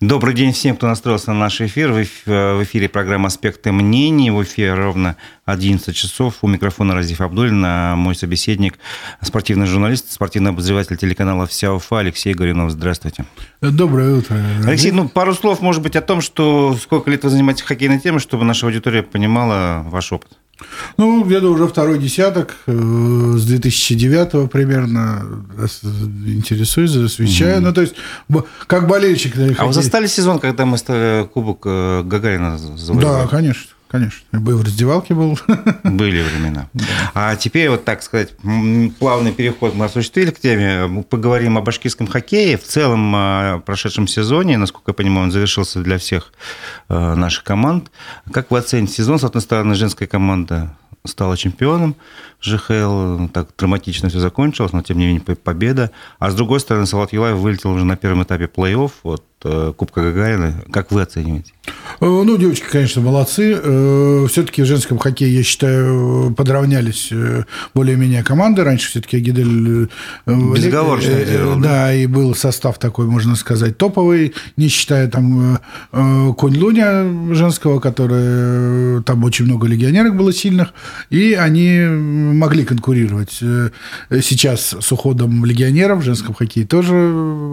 Добрый день всем, кто настроился на наш эфир. В эфире программа «Аспекты мнений». В эфире ровно 11 часов. У микрофона Разиф Абдулин, а мой собеседник, спортивный журналист, спортивный обозреватель телеканала «Вся Уфа» Алексей Горюнов. Здравствуйте. Доброе утро. Алексей, ну пару слов, может быть, о том, что сколько лет вы занимаетесь хоккейной темой, чтобы наша аудитория понимала ваш опыт. Ну, где-то уже второй десяток, э, с 2009 примерно интересуюсь, освещаю. Угу. Ну, то есть, как болельщик. А вы застали сезон, когда мы стали Кубок э, Гагарина завоевали? Да, конечно. Конечно. Бы в раздевалке был. Были времена. Да. А теперь, вот так сказать, плавный переход мы осуществили к теме. Мы поговорим о башкирском хоккее. В целом, о прошедшем сезоне, насколько я понимаю, он завершился для всех э, наших команд. Как вы оцените сезон? С одной стороны, женская команда стала чемпионом ЖХЛ, так драматично все закончилось, но тем не менее победа. А с другой стороны, Салат Юлаев вылетел уже на первом этапе плей-офф от э, Кубка Гагарина. Как вы оцениваете? Э, ну, девочки, конечно, молодцы. Э, все-таки в женском хоккее, я считаю, подравнялись более-менее команды. Раньше все-таки Агидель... Безоговорочно лидировал. Да, и был состав такой, можно сказать, топовый, не считая там Конь Луня женского, который... Там очень много легионерок было сильных, и они могли конкурировать. Э, сейчас с уходом легионеров в женском хоккее тоже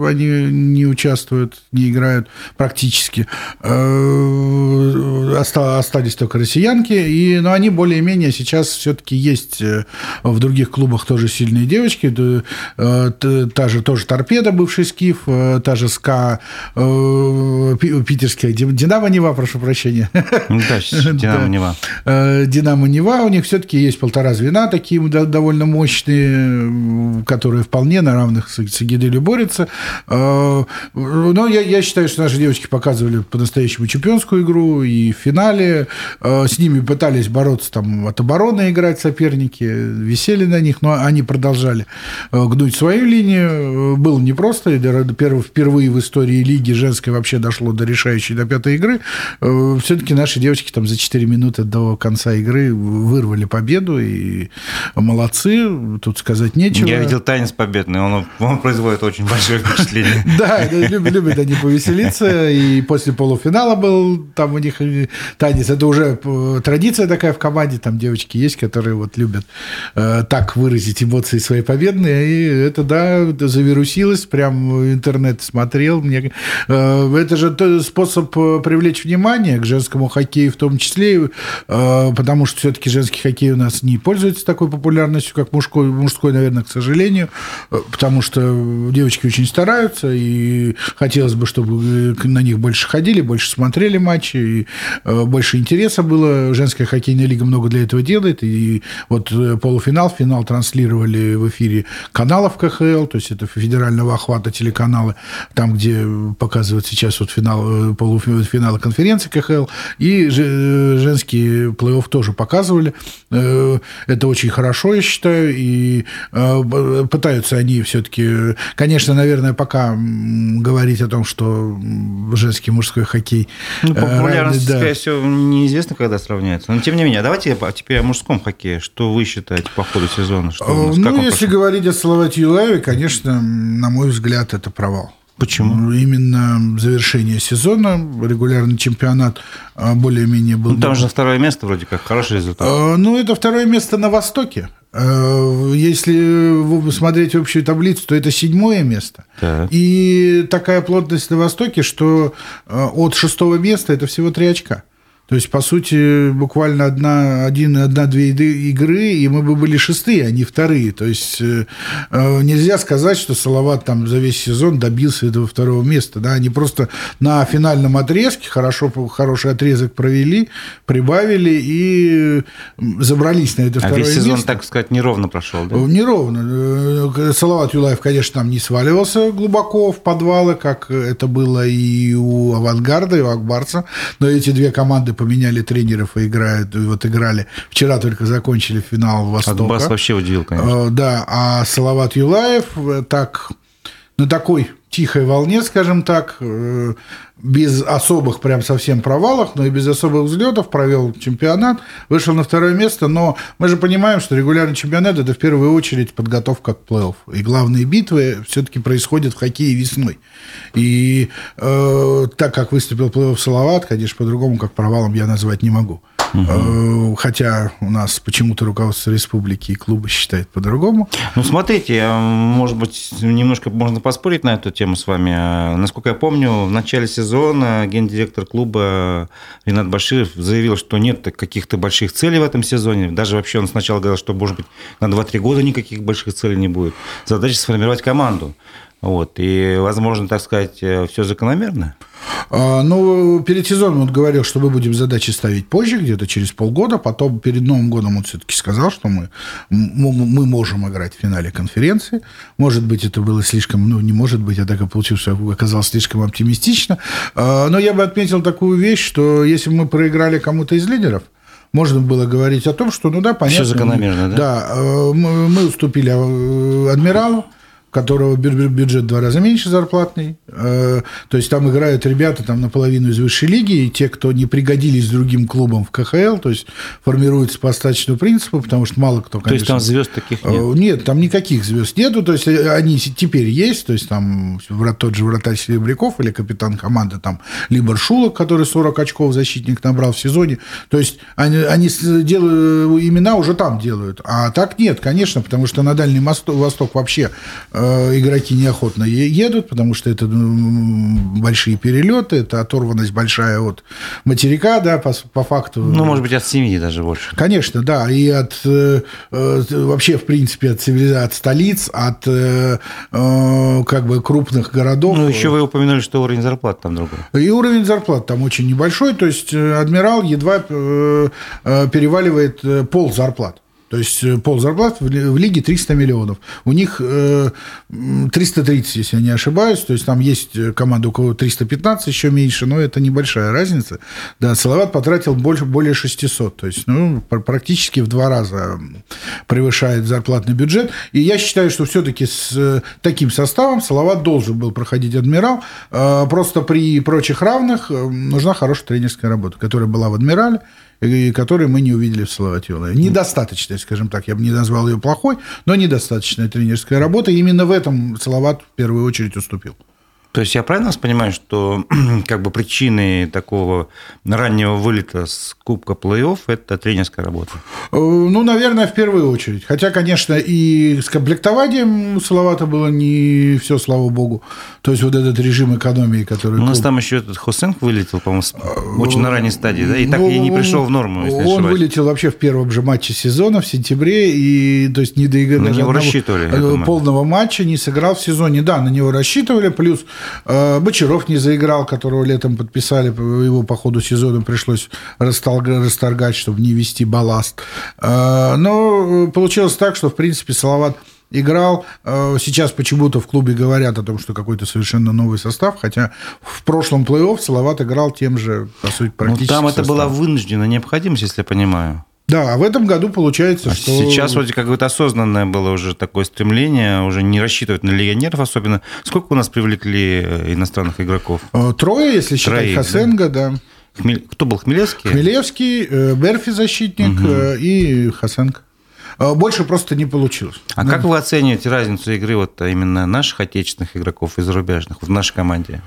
они не участвуют, не играют практически. Э, остались только россиянки, и, но они более-менее сейчас все-таки есть э, в других клубах тоже сильные девочки. Та же тоже торпеда, бывший скиф, та же СКА, питерская Динамо Нева, прошу прощения. Ну да, Динамо Нева. Динамо Нева, у них все-таки есть полтора звена звена такие довольно мощные, которые вполне на равных с Агиделью борются. А, но я, я считаю, что наши девочки показывали по-настоящему чемпионскую игру, и в финале а, с ними пытались бороться там от обороны играть соперники, висели на них, но они продолжали а, гнуть свою линию. Было непросто, впервые в истории лиги женской вообще дошло до решающей, до пятой игры. Все-таки наши девочки там за 4 минуты до конца игры вырвали победу, и молодцы, тут сказать нечего. Я видел танец победный, он, он производит очень большое впечатление. Да, любят они повеселиться, и после полуфинала был там у них танец. Это уже традиция такая в команде, там девочки есть, которые вот любят э, так выразить эмоции свои победные, и это, да, завирусилось, прям интернет смотрел. Мне, э, это же способ привлечь внимание к женскому хоккею в том числе, э, потому что все-таки женский хоккей у нас не пользуется такой популярностью, как мужской, мужской, наверное, к сожалению, э, потому что девочки очень стараются, и хотелось бы, чтобы на них больше ходили, больше смотрели матчи, и э, больше интереса было. Женская хоккейная лига много для этого делает, и вот э, полуфинал, финал транслировали в эфире каналов КХЛ, то есть это федерального охвата телеканалы, там, где показывают сейчас вот финал, полуфинал конференции КХЛ, и женские плей-офф тоже показывали. Это очень хорошо, я считаю, и э, пытаются они все-таки, конечно, наверное, пока говорить о том, что женский и мужской хоккей... Ну, э, популярность, да. скорее всего, неизвестно, когда сравняется. Но, тем не менее, давайте теперь о мужском хоккее. Что вы считаете по ходу сезона? Что нас, ну, если пошел? говорить о Салавате Юлаеве, конечно, на мой взгляд, это провал. Почему? Ну, именно завершение сезона, регулярный чемпионат а, более-менее был... Ну, там же второе место вроде как, хороший результат. А, ну, это второе место на Востоке. А, если смотреть общую таблицу, то это седьмое место. Так. И такая плотность на Востоке, что от шестого места это всего три очка. То есть, по сути, буквально одна, один, одна-две игры, и мы бы были шестые, а не вторые. То есть, э, э, нельзя сказать, что Салават там за весь сезон добился этого второго места. Да? Они просто на финальном отрезке хорошо, хороший отрезок провели, прибавили и забрались на это а второе место. А весь сезон, так сказать, неровно прошел, да? Неровно. Э, Салават Юлаев, конечно, там не сваливался глубоко в подвалы, как это было и у «Авангарда», и у «Акбарца», но эти две команды поменяли тренеров и играют, и вот играли. Вчера только закончили финал Востока. Акбас вообще удивил, конечно. Э, да, а Салават Юлаев э, так на такой тихой волне, скажем так, э, без особых прям совсем провалов, но и без особых взлетов, провел чемпионат, вышел на второе место, но мы же понимаем, что регулярный чемпионат – это в первую очередь подготовка к плей-офф. И главные битвы все-таки происходят в хоккее весной. И э, так как выступил плей-офф Салават, конечно, по-другому, как провалом я назвать не могу. Угу. Хотя у нас почему-то руководство республики и клуба считает по-другому. Ну, смотрите, э, может быть, немножко можно поспорить на эту тему с вами. Э, насколько я помню, в начале сезона гендиректор клуба Ренат Баширов заявил, что нет каких-то больших целей в этом сезоне. Даже вообще он сначала говорил, что, может быть, на 2-3 года никаких больших целей не будет. Задача сформировать команду. Вот. И, возможно, так сказать, все закономерно. А, ну, перед сезоном он говорил, что мы будем задачи ставить позже, где-то через полгода. Потом перед Новым годом он все-таки сказал, что мы, мы можем играть в финале конференции. Может быть, это было слишком, ну, не может быть, а так и получилось, что оказалось слишком оптимистично. А, но я бы отметил такую вещь, что если бы мы проиграли кому-то из лидеров, можно было говорить о том, что, ну да, понятно. Все закономерно, да? Да, э, мы уступили э, адмиралу, которого бюджет в два раза меньше зарплатный. Э, то есть там играют ребята там наполовину из высшей лиги, и те, кто не пригодились другим клубам в КХЛ, то есть формируется по остаточному принципу, потому что мало кто, конечно... То есть там звезд таких нет? Э, нет, там никаких звезд нету, то есть э, они теперь есть, то есть там тот же вратарь Серебряков или капитан команды там Либор Шулок, который 40 очков защитник набрал в сезоне, то есть они, они делают, имена уже там делают, а так нет, конечно, потому что на Дальний Восток вообще Э, игроки неохотно едут, потому что это большие перелеты, это оторванность большая от материка, да, по, по факту. Ну, может быть, от семьи даже больше. Конечно, да, и от э, э, вообще, в принципе, от цивилизации, от столиц, от как бы крупных городов. Ну, еще вы упомянули, что уровень зарплат там другой. И уровень зарплат там очень небольшой, то есть адмирал едва переваливает пол зарплат. То есть э, пол зарплат в лиге 300 миллионов. У них 330, э, если я не ошибаюсь. То есть там есть э, команда, у кого 315, еще меньше, но это небольшая разница. Да, Салават потратил больше, более 600. То есть ну, практически в два раза превышает зарплатный бюджет. И я считаю, что все-таки с таким составом Салават должен был проходить адмирал. Просто при прочих равных нужна хорошая тренерская работа, которая была в адмирале и которые мы не увидели в Салаватьевой. Недостаточная, скажем так, я бы не назвал ее плохой, но недостаточная тренерская работа. Именно в этом Салават в первую очередь уступил. То есть я правильно вас понимаю, что как бы причиной такого раннего вылета с Кубка плей-офф – это тренерская работа? Э, ну, наверное, в первую очередь. Хотя, конечно, и с комплектованием Салавата было не все, слава богу. То есть вот этот режим экономии, который… У нас там еще этот Хусенк вылетел, по-моему, очень на ранней стадии, да? И так ну, и не пришел в норму, если Он вылетел вообще в первом же матче сезона в сентябре, и то есть не доиграл… На него рассчитывали. Полного матча не сыграл в сезоне. Да, на него рассчитывали, плюс Э, Бочаров не заиграл, которого летом подписали, его по ходу сезона пришлось расторгать, чтобы не вести балласт. Э, но получилось так, что, в принципе, Салават играл. Э, сейчас почему-то в клубе говорят о том, что какой-то совершенно новый состав, хотя в прошлом плей-офф Салават играл тем же, по сути, ну, практически. Но там это была вынужденная необходимость, если я понимаю. Да, а в этом году получается, а что... Сейчас вроде какое-то осознанное было уже такое стремление, уже не рассчитывать на легионеров особенно. Сколько у нас привлекли э, иностранных игроков? Э, трое, если считать Троих, Хасенга, да. да. Хмель... Кто был, Хмелевский? Хмелевский, э, Берфи защитник угу. и Хасенко. Больше просто не получилось. А ну, как вы оцениваете разницу игры вот именно наших отечественных игроков и зарубежных в нашей команде?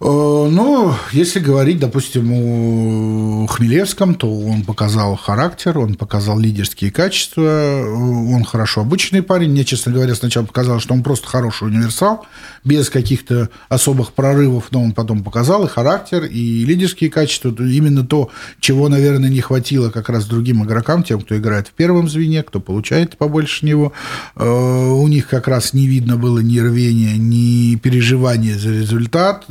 Э, ну, если говорить, допустим, о Хмелевском, то он показал характер, он показал лидерские качества, он хорошо обычный парень. Мне, честно говоря, сначала показалось, что он просто хороший универсал, без каких-то особых прорывов, но он потом показал и характер, и лидерские качества. Именно то, чего, наверное, не хватило как раз другим игрокам, тем, кто играет в первом звене, кто получает побольше него. Э, у них как раз не видно было ни рвения, ни переживания за результат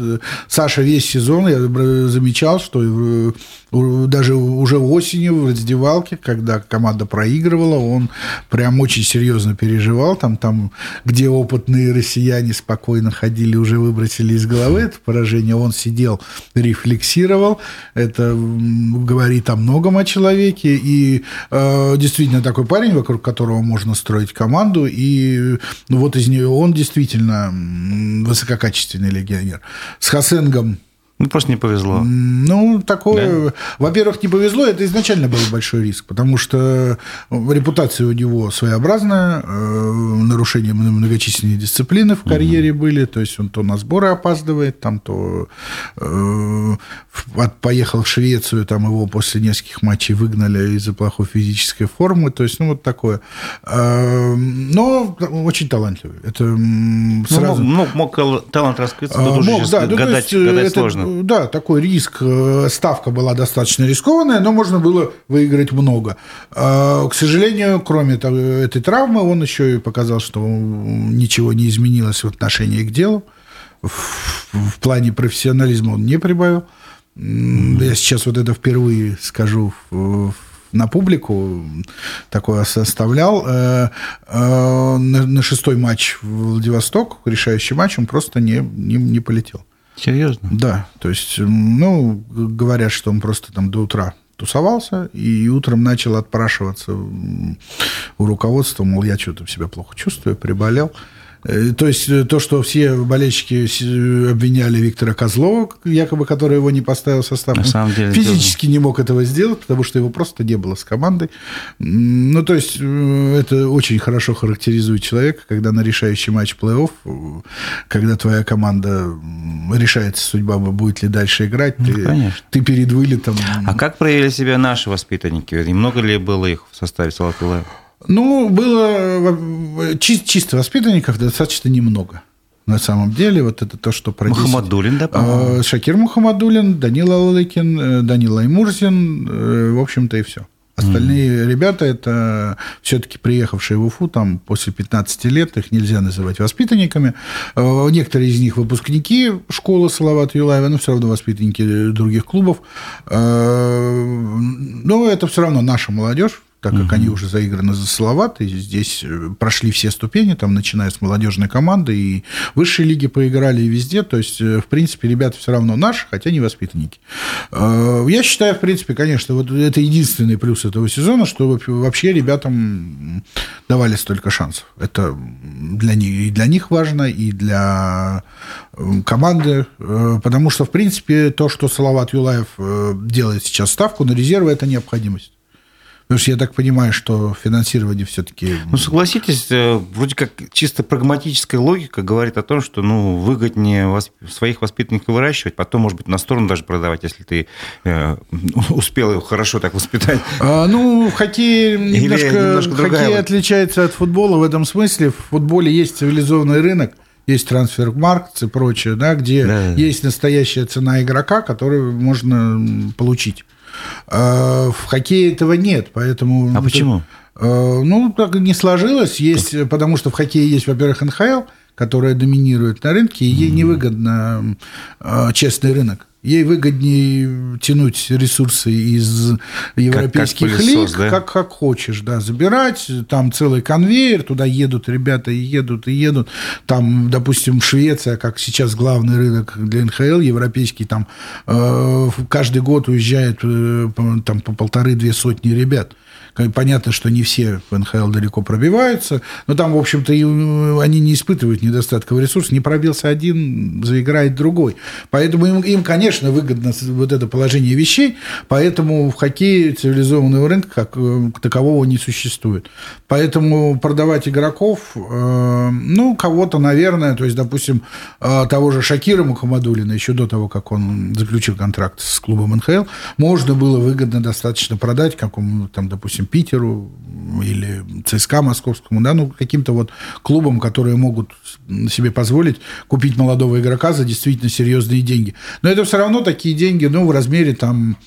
Саша весь сезон я замечал, что даже уже осенью в раздевалке, когда команда проигрывала, он прям очень серьезно переживал. Там, там где опытные россияне спокойно ходили, уже выбросили из головы это поражение, он сидел, рефлексировал. Это говорит о многом о человеке. И э, действительно такой парень, вокруг которого можно строить команду. И ну, вот из нее он действительно высококачественный легионер. С Хасенгом ну, просто не повезло. Ну, такое... Да? Во-первых, не повезло, это изначально был большой риск, потому что репутация у него своеобразная, э, нарушения многочисленные дисциплины в карьере угу. были, то есть он то на сборы опаздывает, там то э, поехал в Швецию, там его после нескольких матчей выгнали из-за плохой физической формы, то есть, ну, вот такое. Э, но очень талантливый. Это ну, сразу... Ну, мог, мог, мог талант раскрыться, но мог, да, гадать, ну, гадать это, сложно да, такой риск, э, ставка была достаточно рискованная, но можно было выиграть много. А, к сожалению, кроме этой травмы, он еще и показал, что ничего не изменилось в отношении к делу. В плане профессионализма он не прибавил. Я сейчас вот это впервые скажу на публику такое составлял. Э, э, на шестой матч в Владивосток, решающий матч, он просто не, не, не полетел. Серьезно? Да. То есть, ну, говорят, что он просто там до утра тусовался и утром начал отпрашиваться у руководства, мол, я что-то себя плохо чувствую, приболел. Э, то есть э, то, что все болельщики э, обвиняли Виктора Козлова, якобы который его не поставил в состав, На самом деле, физически дело. не мог этого сделать, потому что его просто не было с командой. Ну, то есть это очень хорошо характеризует человека, когда на решающий матч плей-офф, когда твоя команда решается судьба, будет ли дальше играть, ну, ты, ты перед вылетом. А как проявили себя наши воспитанники? Немного ли было их в составе Салатулаева? Ну, было чисто воспитанников достаточно немного. На самом деле, вот это то, что про Мухаммадулин, да, по Шакир Мухаммадулин, Данила Алыкин, э, Данила Аймурзин, э, в общем-то, и все. Остальные mm. ребята, это все-таки приехавшие в Уфу там, после 15 лет, их нельзя называть воспитанниками. Э, некоторые из них выпускники школы Салавата Юлаева, но все равно воспитанники других клубов. Но это все равно наша молодежь, так как угу. они уже заиграны за Салават, и здесь э, прошли все ступени, там, начиная с молодежной команды, и высшие лиги поиграли и везде, то есть, э, в принципе, ребята все равно наши, хотя не воспитанники. Э, я считаю, в принципе, конечно, вот это единственный плюс этого сезона, что вообще ребятам давали столько шансов. Это для них, и для них важно, и для команды, потому что, в принципе, то, что Салават Юлаев делает сейчас ставку на резервы, это необходимость. Потому что я так понимаю, что финансирование все-таки... Ну, согласитесь, э, вроде как чисто прагматическая логика говорит о том, что ну, выгоднее своих воспитанников выращивать, потом, может быть, на сторону даже продавать, если ты э, успел его хорошо так воспитать. А, ну, в хоккее немножко, немножко хоккей отличается от футбола в этом смысле. В футболе есть цивилизованный рынок, есть трансфер-маркт и прочее, да, где да. есть настоящая цена игрока, которую можно получить. А, в хоккее этого нет, поэтому... А почему? А, ну, так не сложилось. Есть, потому что в хоккее есть, во-первых, НХЛ, которая доминирует на рынке, и ей невыгодно а, честный рынок. Ей выгоднее тянуть ресурсы из европейских как, как пылесос, лиг, да? как, как хочешь, да, забирать. Там целый конвейер, туда едут ребята и едут, и едут. Там, допустим, Швеция, как сейчас главный рынок для НХЛ, европейский, там э, каждый год уезжает э, там, по полторы-две сотни ребят. Понятно, что не все в НХЛ далеко пробиваются, но там, в общем-то, э, они не испытывают недостатка в ресурсах. Не пробился один, заиграет другой. Поэтому им, им, конечно, выгодно вот это положение вещей, поэтому в хоккее цивилизованного рынка как э, такового не существует. Поэтому продавать игроков, э, ну, кого-то, наверное, то есть, допустим, того же Шакира Мухаммадулина, еще до того, как он заключил контракт с клубом НХЛ, можно было выгодно достаточно продать какому там, допустим, Питеру или ЦСКА московскому, да, ну, каким-то вот клубам, которые могут себе позволить купить молодого игрока за действительно серьезные деньги. Но это все равно такие деньги, ну, в размере там,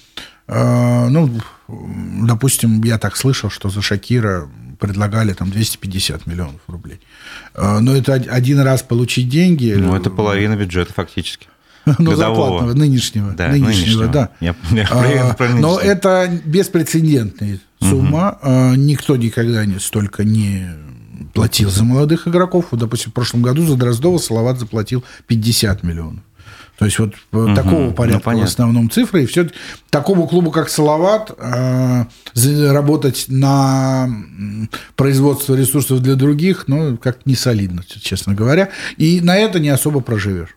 э, ну, допустим, я так слышал, что за Шакира предлагали там 250 миллионов рублей. Э, но это один раз получить деньги. Ну, это половина бюджета фактически. Ну, зарплатного, нынешнего. Да, нынешнего, нынешнего. да. Я, я а, про но это беспрецедентная сумма. Угу. Никто никогда не, столько не платил за молодых игроков. Вот, допустим, в прошлом году за Дроздова Салават заплатил 50 миллионов. То есть вот угу, такого ну, порядка ну, в основном цифры. И все такому клубу, как Салават, э, работать на производство ресурсов для других, ну, как не солидно, честно говоря. И на это не особо проживешь.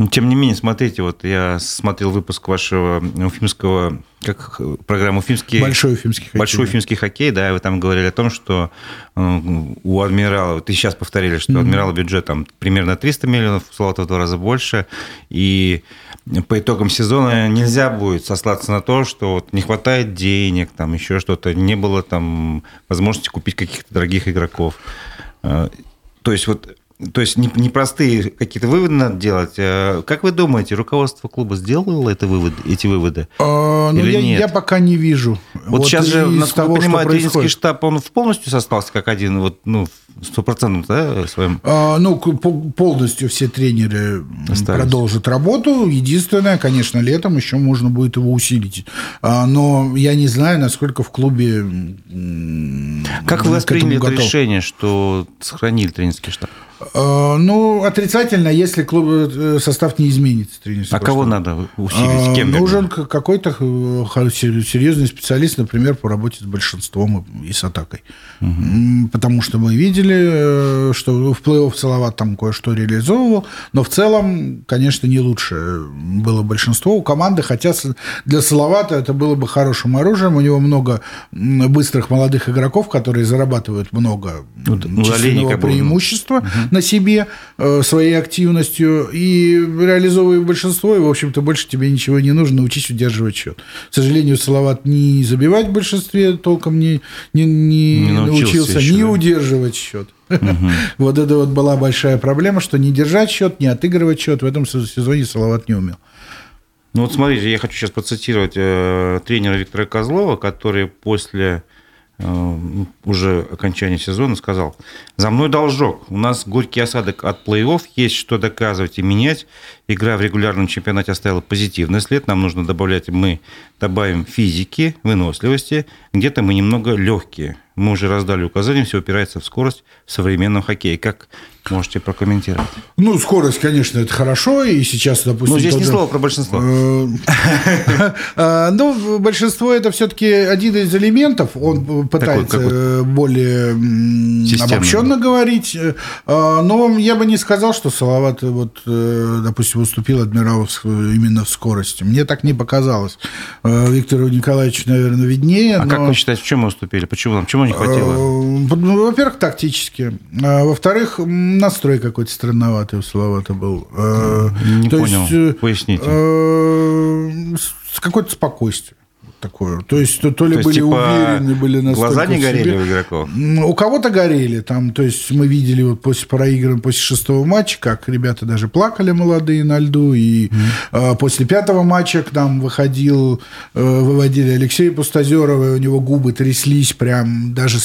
Но, ну, тем не менее, смотрите, вот я смотрел выпуск вашего уфимского, как программу уфимский... Большой уфимский хоккей. Большой уфимский хоккей, да, вы там говорили о том, что э, у Адмирала, вот и сейчас повторили, что mm-hmm. у Адмирала бюджет там примерно 300 миллионов, у в два раза больше, и по итогам сезона нельзя будет сослаться на то, что вот не хватает денег, там еще что-то, не было там возможности купить каких-то дорогих игроков. Э, то есть вот то есть непростые какие-то выводы надо делать. Э, как вы думаете, руководство клуба сделало это вывод, эти выводы? А, ну, я, я пока не вижу. Вот, вот сейчас же, насколько того, я понимаю, тренерский штаб, он полностью состался как один, вот, ну, стопроцентно, да, своим? А, ну, полностью все тренеры Остались. продолжат работу. Единственное, конечно, летом еще можно будет его усилить. А, но я не знаю, насколько в клубе Как вы восприняли это решение, что сохранили тренерский штаб? Э, ну, отрицательно, если клуб, э, состав не изменится. А кого надо усилить? Кем Нужен какой-то э, серьезный специалист, например, по работе с большинством и с атакой. Угу. Потому что мы видели, что в плей-офф Салават там кое-что реализовывал, но в целом, конечно, не лучше было большинство у команды, хотя для Салавата это было бы хорошим оружием. У него много быстрых молодых игроков, которые зарабатывают много ну, численного преимущества. Угу на себе э, своей активностью и реализовывая большинство, и, в общем-то, больше тебе ничего не нужно, научись удерживать счет. К сожалению, Салават не забивать в большинстве толком не, не, не, не научился, не удерживать счет. Угу. Вот это вот была большая проблема, что не держать счет, не отыгрывать счет в этом сезоне Салават не умел. Ну вот смотрите, я хочу сейчас процитировать э, тренера Виктора Козлова, который после уже окончания сезона сказал, за мной должок, у нас горький осадок от плей-офф, есть что доказывать и менять. Игра в регулярном чемпионате оставила позитивный след, нам нужно добавлять, мы добавим физики, выносливости, где-то мы немного легкие. Мы уже раздали указания, все опирается в скорость в современном хоккее. Как можете прокомментировать? Ну, скорость, конечно, это хорошо, и сейчас, допустим... Ну, здесь не слово про большинство. Э, а, ну, большинство – это все-таки один из элементов, он пытается более обобщенно говорить, э, но я бы не сказал, что Салават, вот, э, допустим, уступил Адмиралов именно в скорости. Мне так не показалось. Виктору Николаевичу, наверное, виднее. А как вы считаете, в чем мы уступили? Почему нам? Чему не хватило? Ну, во-первых, тактически. А, во-вторых, настрой какой-то странноватый у Салавата был. Не То понял. Есть, э, Поясните. Э, с какое-то спокойствие такое. То есть, то, то ли то были типа, уверены, были настолько Глаза не горели у игроков? У кого-то горели. Там, то есть, мы видели вот после проигрывания, после шестого матча, как ребята даже плакали молодые на льду. И mm. после пятого матча к нам выходил, э, выводили Алексея Пустозерова, и у него губы тряслись прям. Даже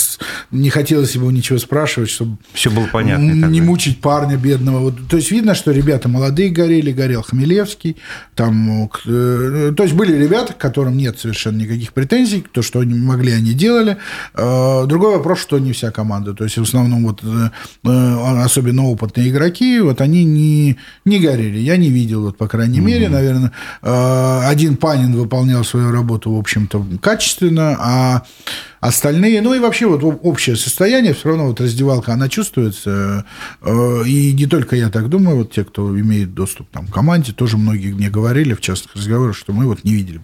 не хотелось его ничего спрашивать, чтобы... Все было понятно. Не мучить парня бедного. Вот, то есть, видно, что ребята молодые горели, горел Хмелевский. Там, э, то есть, были ребята, которым нет совершенно совершенно никаких претензий. То, что они могли, они делали. Э, другой вопрос, что не вся команда. То есть, в основном, вот, э, э, особенно опытные игроки, вот они не, не горели. Я не видел, вот, по крайней угу. мере, наверное, один Панин выполнял свою работу, в общем-то, качественно, а Остальные, ну и вообще вот общее состояние, все равно вот раздевалка, она чувствуется. Э, и не только я так думаю, вот те, кто имеет доступ там, к команде, тоже многие мне говорили в частных разговорах, что мы вот не видели.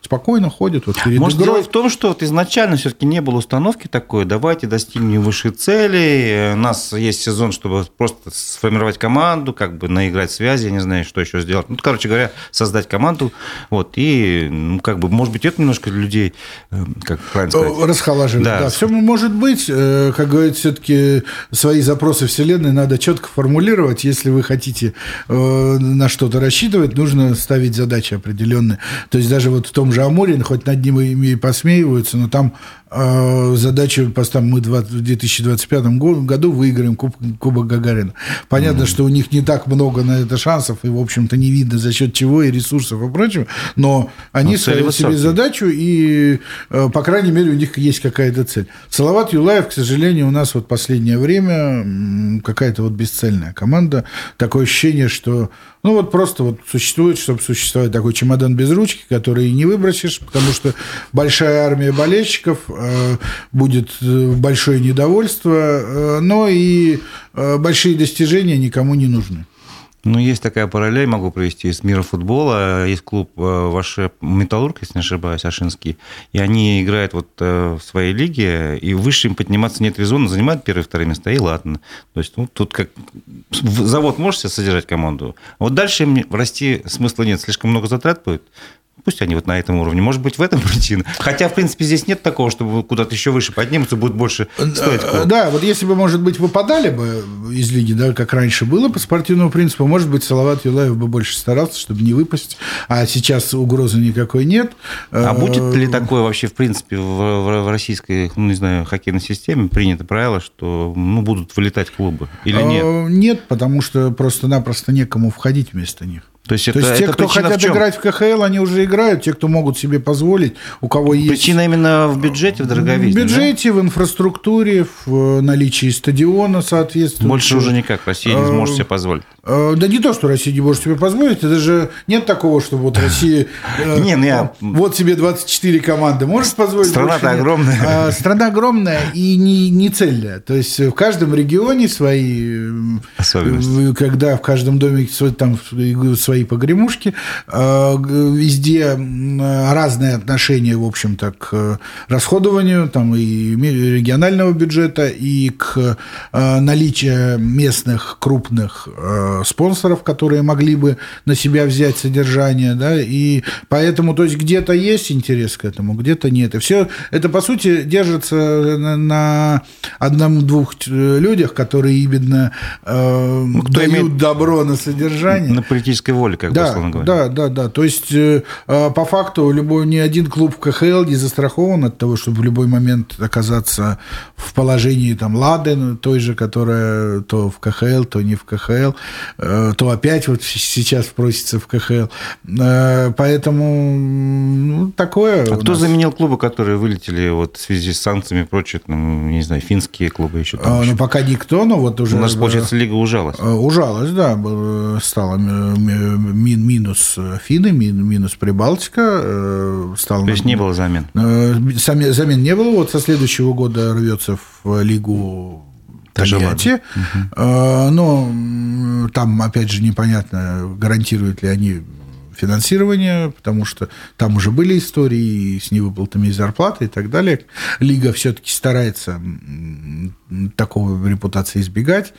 Спокойно ходят вот перед Может, игрой. дело в том, что вот изначально все-таки не было установки такой, давайте достигнем высшей цели, у нас есть сезон, чтобы просто сформировать команду, как бы наиграть связи, я не знаю, что еще сделать. Ну, короче говоря, создать команду, вот, и, ну, как бы, может быть, это немножко людей, э, как правильно сказать, расхолаживает. Да. да, все может быть. Э, как говорится, все-таки свои запросы Вселенной надо четко формулировать. Если вы хотите э, на что-то рассчитывать, нужно ставить задачи определенные. То есть даже вот в том же Амуре, хоть над ним и посмеиваются, но там задача постам мы в 2025 году выиграем Куб, Кубок Гагарина. Понятно, mm-hmm. что у них не так много на это шансов, и, в общем-то, не видно за счет чего и ресурсов и прочего, но они но ставят себе задачу, и, э, по крайней мере, у них есть какая-то цель. Салават Юлаев, к сожалению, у нас вот последнее время какая-то вот бесцельная команда. Такое ощущение, что ну вот просто вот существует, чтобы существовать такой чемодан без ручки, который не выбросишь, потому что большая армия болельщиков, э, будет э, большое недовольство, э, но и большие достижения никому не нужны. Ну, есть такая параллель, могу провести из мира футбола. Есть клуб ваш Металлург, если не ошибаюсь, Ашинский, и они играют вот в своей лиге, и выше им подниматься нет резона, занимают первые вторые места, и ладно. То есть, ну, тут как завод можете содержать команду, вот дальше им расти смысла нет, слишком много затрат будет. Пусть они вот на этом уровне. Может быть, в этом причина. Хотя, в принципе, здесь нет такого, чтобы куда-то еще выше поднимутся, будет больше стоить. Да, вот если бы, может быть, выпадали бы из лиги, да, как раньше было по спортивному принципу, может быть, Салават Юлаев бы больше старался, чтобы не выпасть. А сейчас угрозы никакой нет. А будет ли такое вообще, в принципе, в, в российской, ну, не знаю, хоккейной системе принято правило, что ну, будут вылетать клубы или нет? А, нет, потому что просто-напросто некому входить вместо них. То есть, То это, есть те, кто хотят в играть в КХЛ, они уже играют, те, кто могут себе позволить, у кого есть... Причина именно в бюджете, в дороговизне, В бюджете, да? в инфраструктуре, в э, наличии стадиона соответствующего. Больше уже никак Россия не сможет себе позволить. Э, да не то, что Россия не может себе позволить, это же нет такого, что вот Россия... Э, не, ну я... Вот себе 24 команды может позволить. Страна-то огромная. А, страна огромная и не, не цельная. То есть в каждом регионе свои... Особенности. Когда в каждом доме там свои свои погремушки. Э, везде разные отношения, в общем-то, к расходованию там, и регионального бюджета, и к э, наличию местных крупных э, спонсоров, которые могли бы на себя взять содержание. Да, и поэтому, то есть, где-то есть интерес к этому, где-то нет. И все это, по сути, держится на одном-двух людях, которые именно э, ну, дают имеет добро на содержание. На политической воле, как да, бы, условно говоря. Да, да, да. То есть, э, а, по факту, любой, ни один клуб в КХЛ не застрахован от того, чтобы в любой момент оказаться в положении там Лады, ну, той же, которая то в КХЛ, то не в КХЛ, э, то опять вот сейчас просится в КХЛ. Э, поэтому ну, такое. А кто нас. заменил клубы, которые вылетели вот в связи с санкциями и прочее, ну, не знаю, финские клубы еще там? А, ну, пока никто, но вот уже... У нас, получается, лига ужалась. Ужалась, да, стала мин, минус Финны, мин, минус Прибалтика. Э, стал То есть не было замен? Э, замен не было. Вот со следующего года рвется в лигу Тольятти. Угу. Но там, опять же, непонятно, гарантируют ли они финансирование, потому что там уже были истории с невыплатами зарплаты и так далее. Лига все-таки старается такого репутации избегать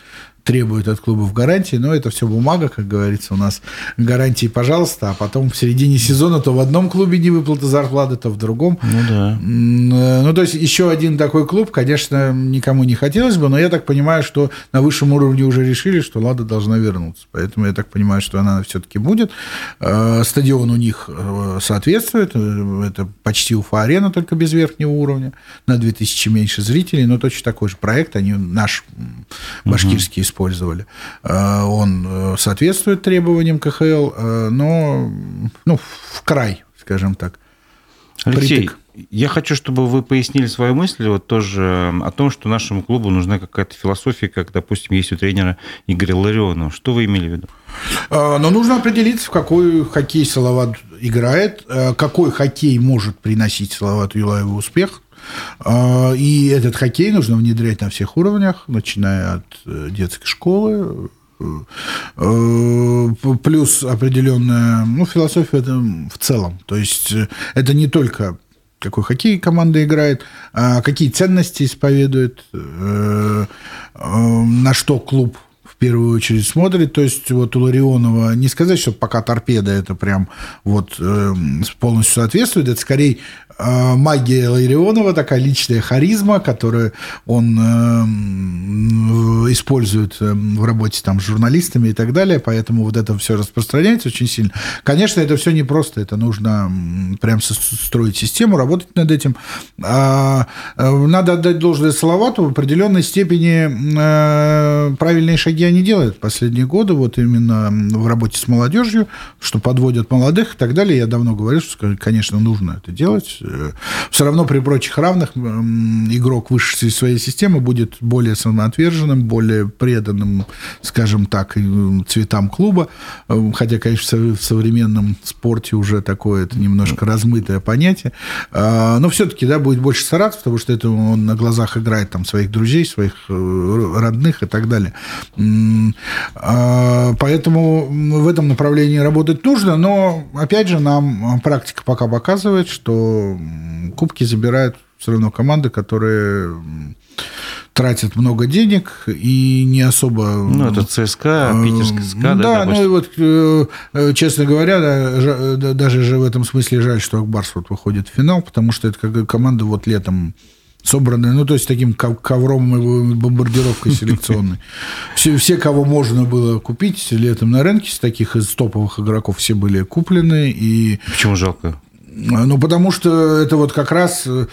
требует от клубов гарантии, но это все бумага, как говорится, у нас гарантии, пожалуйста, а потом в середине сезона то в одном клубе не выплата зарплаты, то в другом. Ну да. Ну то есть еще один такой клуб, конечно, никому не хотелось бы, но я так понимаю, что на высшем уровне уже решили, что Лада должна вернуться, поэтому я так понимаю, что она все-таки будет. Э, стадион у них э, соответствует, э, это почти Уфа-арена, только без верхнего уровня, на 2000 меньше зрителей, но точно такой же проект, они наш башкирский угу использовали. Э, он э, соответствует требованиям КХЛ, э, но ну, в край, скажем так. Алексей, Притык. я хочу, чтобы вы пояснили свою мысль вот тоже о том, что нашему клубу нужна какая-то философия, как, допустим, есть у тренера Игоря Ларионова. Что вы имели в виду? Но нужно определиться, в какой хоккей Салават играет, какой хоккей может приносить Салавату Юлаеву успех. А, и этот хоккей нужно внедрять на всех уровнях, начиная от э, детской школы, э, э, плюс определенная ну, философия в целом. То есть это не только какой хоккей команда играет, а какие ценности исповедует, на что клуб в первую очередь смотрит. То есть вот у Ларионова не сказать, что пока торпеда это прям вот э, полностью соответствует, это скорее э, магия Ларионова, такая личная харизма, которую он э, использует э, в работе там, с журналистами и так далее, поэтому вот это все распространяется очень сильно. Конечно, это все непросто, это нужно прям строить систему, работать над этим. А, надо отдать должное Салавату, в определенной степени правильные шаги они делают последние годы, вот именно в работе с молодежью, что подводят молодых и так далее. Я давно говорю, что, конечно, нужно это делать. Все равно при прочих равных игрок высшей своей системы будет более самоотверженным, более преданным, скажем так, цветам клуба. Хотя, конечно, в современном спорте уже такое это немножко размытое понятие. А, но все-таки да, будет больше стараться, потому что это он на глазах играет там своих друзей, своих э, родных и так далее. А, поэтому в этом направлении работать нужно, но, опять же, нам практика пока показывает, что кубки забирают все равно команды, которые тратят много денег и не особо... Ну, это ЦСКА, э, питерский СКА, да? Да, ну и вот, э, э, честно говоря, даже же в этом смысле жаль, что Акбарс вот выходит в финал, потому что это как команда вот летом собранные, ну, то есть таким ковром и бомбардировкой селекционной. Все, все, кого можно было купить летом на рынке, с таких из топовых игроков все были куплены. И... Почему жалко? Ну, потому что это вот как раз э,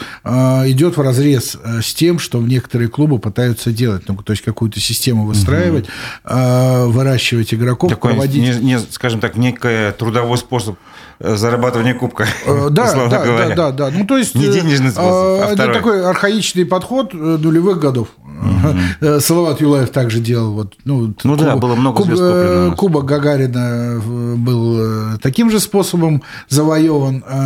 идет в разрез э, с тем, что некоторые клубы пытаются делать. Ну, то есть какую-то систему выстраивать, угу. выращивать игроков, Такой, проводить... Не, не, скажем так, некий трудовой способ зарабатывания кубка. Да, да, говоря. да, да, да. Ну, то есть... Не денежный способ, а Это такой архаический подход нулевых годов. Угу. Салават Юлаев также делал. Вот, ну, ну куб, да, было много куб, Кубок Гагарина был таким же способом завоеван.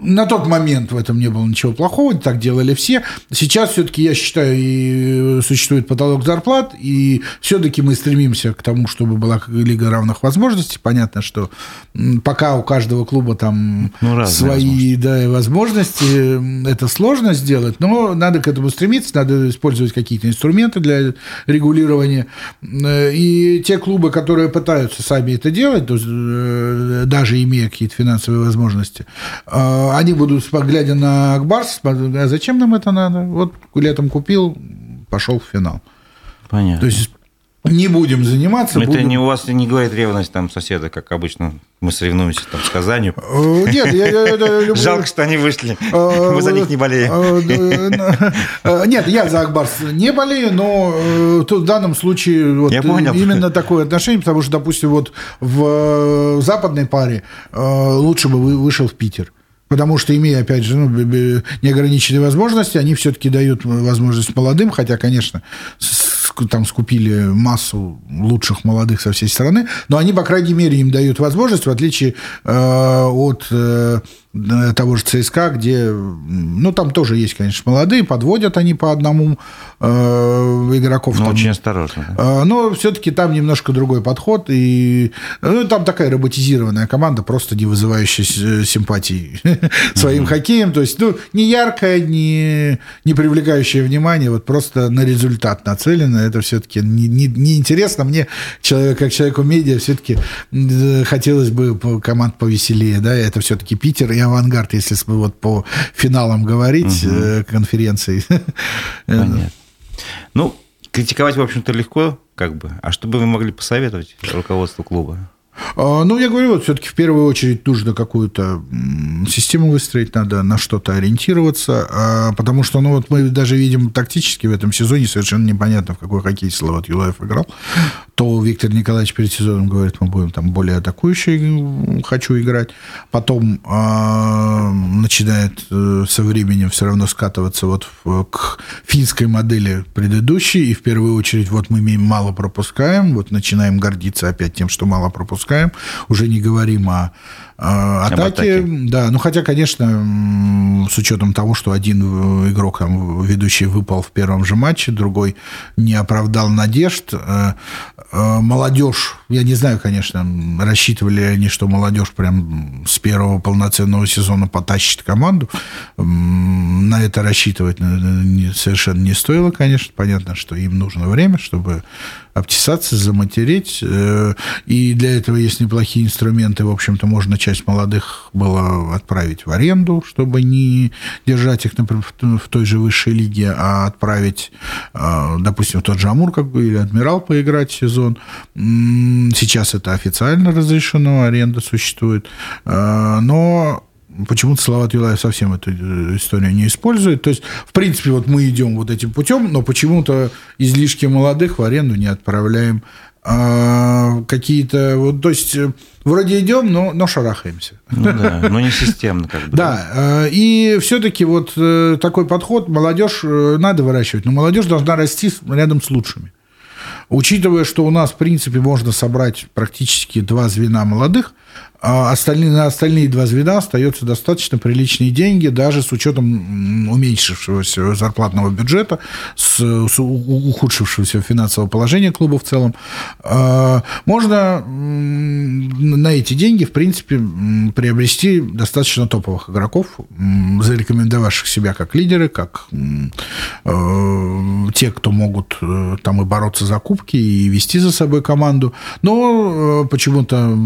На тот момент в этом не было ничего плохого, так делали все. Сейчас все-таки, я считаю, и существует потолок зарплат, и все-таки мы стремимся к тому, чтобы была лига равных возможностей. Понятно, что пока у каждого клуба там ну, свои возможности. Да, возможности, это сложно сделать, но надо к этому стремиться, надо использовать какие-то инструменты для регулирования. И те клубы, которые пытаются сами это делать, то есть, э, даже имея какие-то финансовые возможности, а, они будут, глядя на Акбарс, а зачем нам это надо? Вот летом купил, пошел в финал. Понятно. То есть не будем заниматься. Это будем... не у вас не говорит ревность там соседа, как обычно мы соревнуемся там с Казанью. Э, нет, я, я, я люблю... Жалко, что они вышли. Э, мы за них не болеем. Э, нет, я за Акбарс не болею, но в данном случае вот именно такое отношение, потому что, допустим, вот в западной паре лучше бы вышел в Питер. Потому что, имея, опять же, ну, неограниченные возможности, они все-таки дают возможность молодым, хотя, конечно, там скупили массу лучших молодых со всей страны, но они, по крайней мере, им дают возможность, в отличие э, от э, того же ЦСКА, где, ну, там тоже есть, конечно, молодые, подводят они по одному э, игроков. Там, очень осторожно. Э, но все-таки там немножко другой подход, и ну, там такая роботизированная команда, просто не вызывающая симпатии своим хоккеем, то есть, ну, не яркая, не, не привлекающая внимание, вот просто на результат нацелено, это все-таки не, не, не интересно. Мне, человек, как человеку медиа, все-таки хотелось бы команд повеселее, да, это все-таки Питер, и авангард, если вот по финалам говорить угу. конференции. Понятно. Ну, критиковать, в общем-то, легко, как бы. А что бы вы могли посоветовать руководству клуба? А, ну, я говорю, вот все-таки в первую очередь нужно какую-то систему выстроить, надо на что-то ориентироваться, а, потому что, ну, вот мы даже видим тактически в этом сезоне совершенно непонятно, в какой хоккей Салават Юлаев играл. То Виктор Николаевич перед сезоном говорит, мы будем там более атакующий, хочу играть. Потом э, начинает со временем все равно скатываться вот к финской модели предыдущей, и в первую очередь вот мы мало пропускаем, вот начинаем гордиться опять тем, что мало пропускаем, допускаем. Уже не говорим о атаки, атаке. да, ну хотя, конечно, с учетом того, что один игрок там ведущий выпал в первом же матче, другой не оправдал надежд, э, э, молодежь, я не знаю, конечно, рассчитывали они, что молодежь прям с первого полноценного сезона потащит команду, на это рассчитывать совершенно не стоило, конечно, понятно, что им нужно время, чтобы обтесаться, заматереть. Э, и для этого есть неплохие инструменты. В общем-то, можно часть молодых было отправить в аренду, чтобы не держать их, например, в той же высшей лиге, а отправить, э, допустим, в тот же Амур как бы, или Адмирал поиграть сезон. Сейчас это официально разрешено, аренда существует. Э, но Почему-то Салават Юлаев совсем эту э, историю не использует. То есть, в принципе, вот мы идем вот этим путем, но почему-то излишки молодых в аренду не отправляем. А какие-то вот, то есть э, вроде идем, но, но шарахаемся. Ну да, но не системно как бы. Да, э, и все-таки вот такой подход молодежь надо выращивать, но молодежь должна расти рядом с лучшими. Учитывая, что у нас, в принципе, можно собрать практически два звена молодых, а остальные, на остальные два звена остается достаточно приличные деньги, даже с учетом уменьшившегося зарплатного бюджета, с, с ухудшившегося финансового положения клуба в целом. А, можно на эти деньги, в принципе, приобрести достаточно топовых игроков, зарекомендовавших себя как лидеры, как э, те, кто могут э, там и бороться за кубки, и вести за собой команду. Но э, почему-то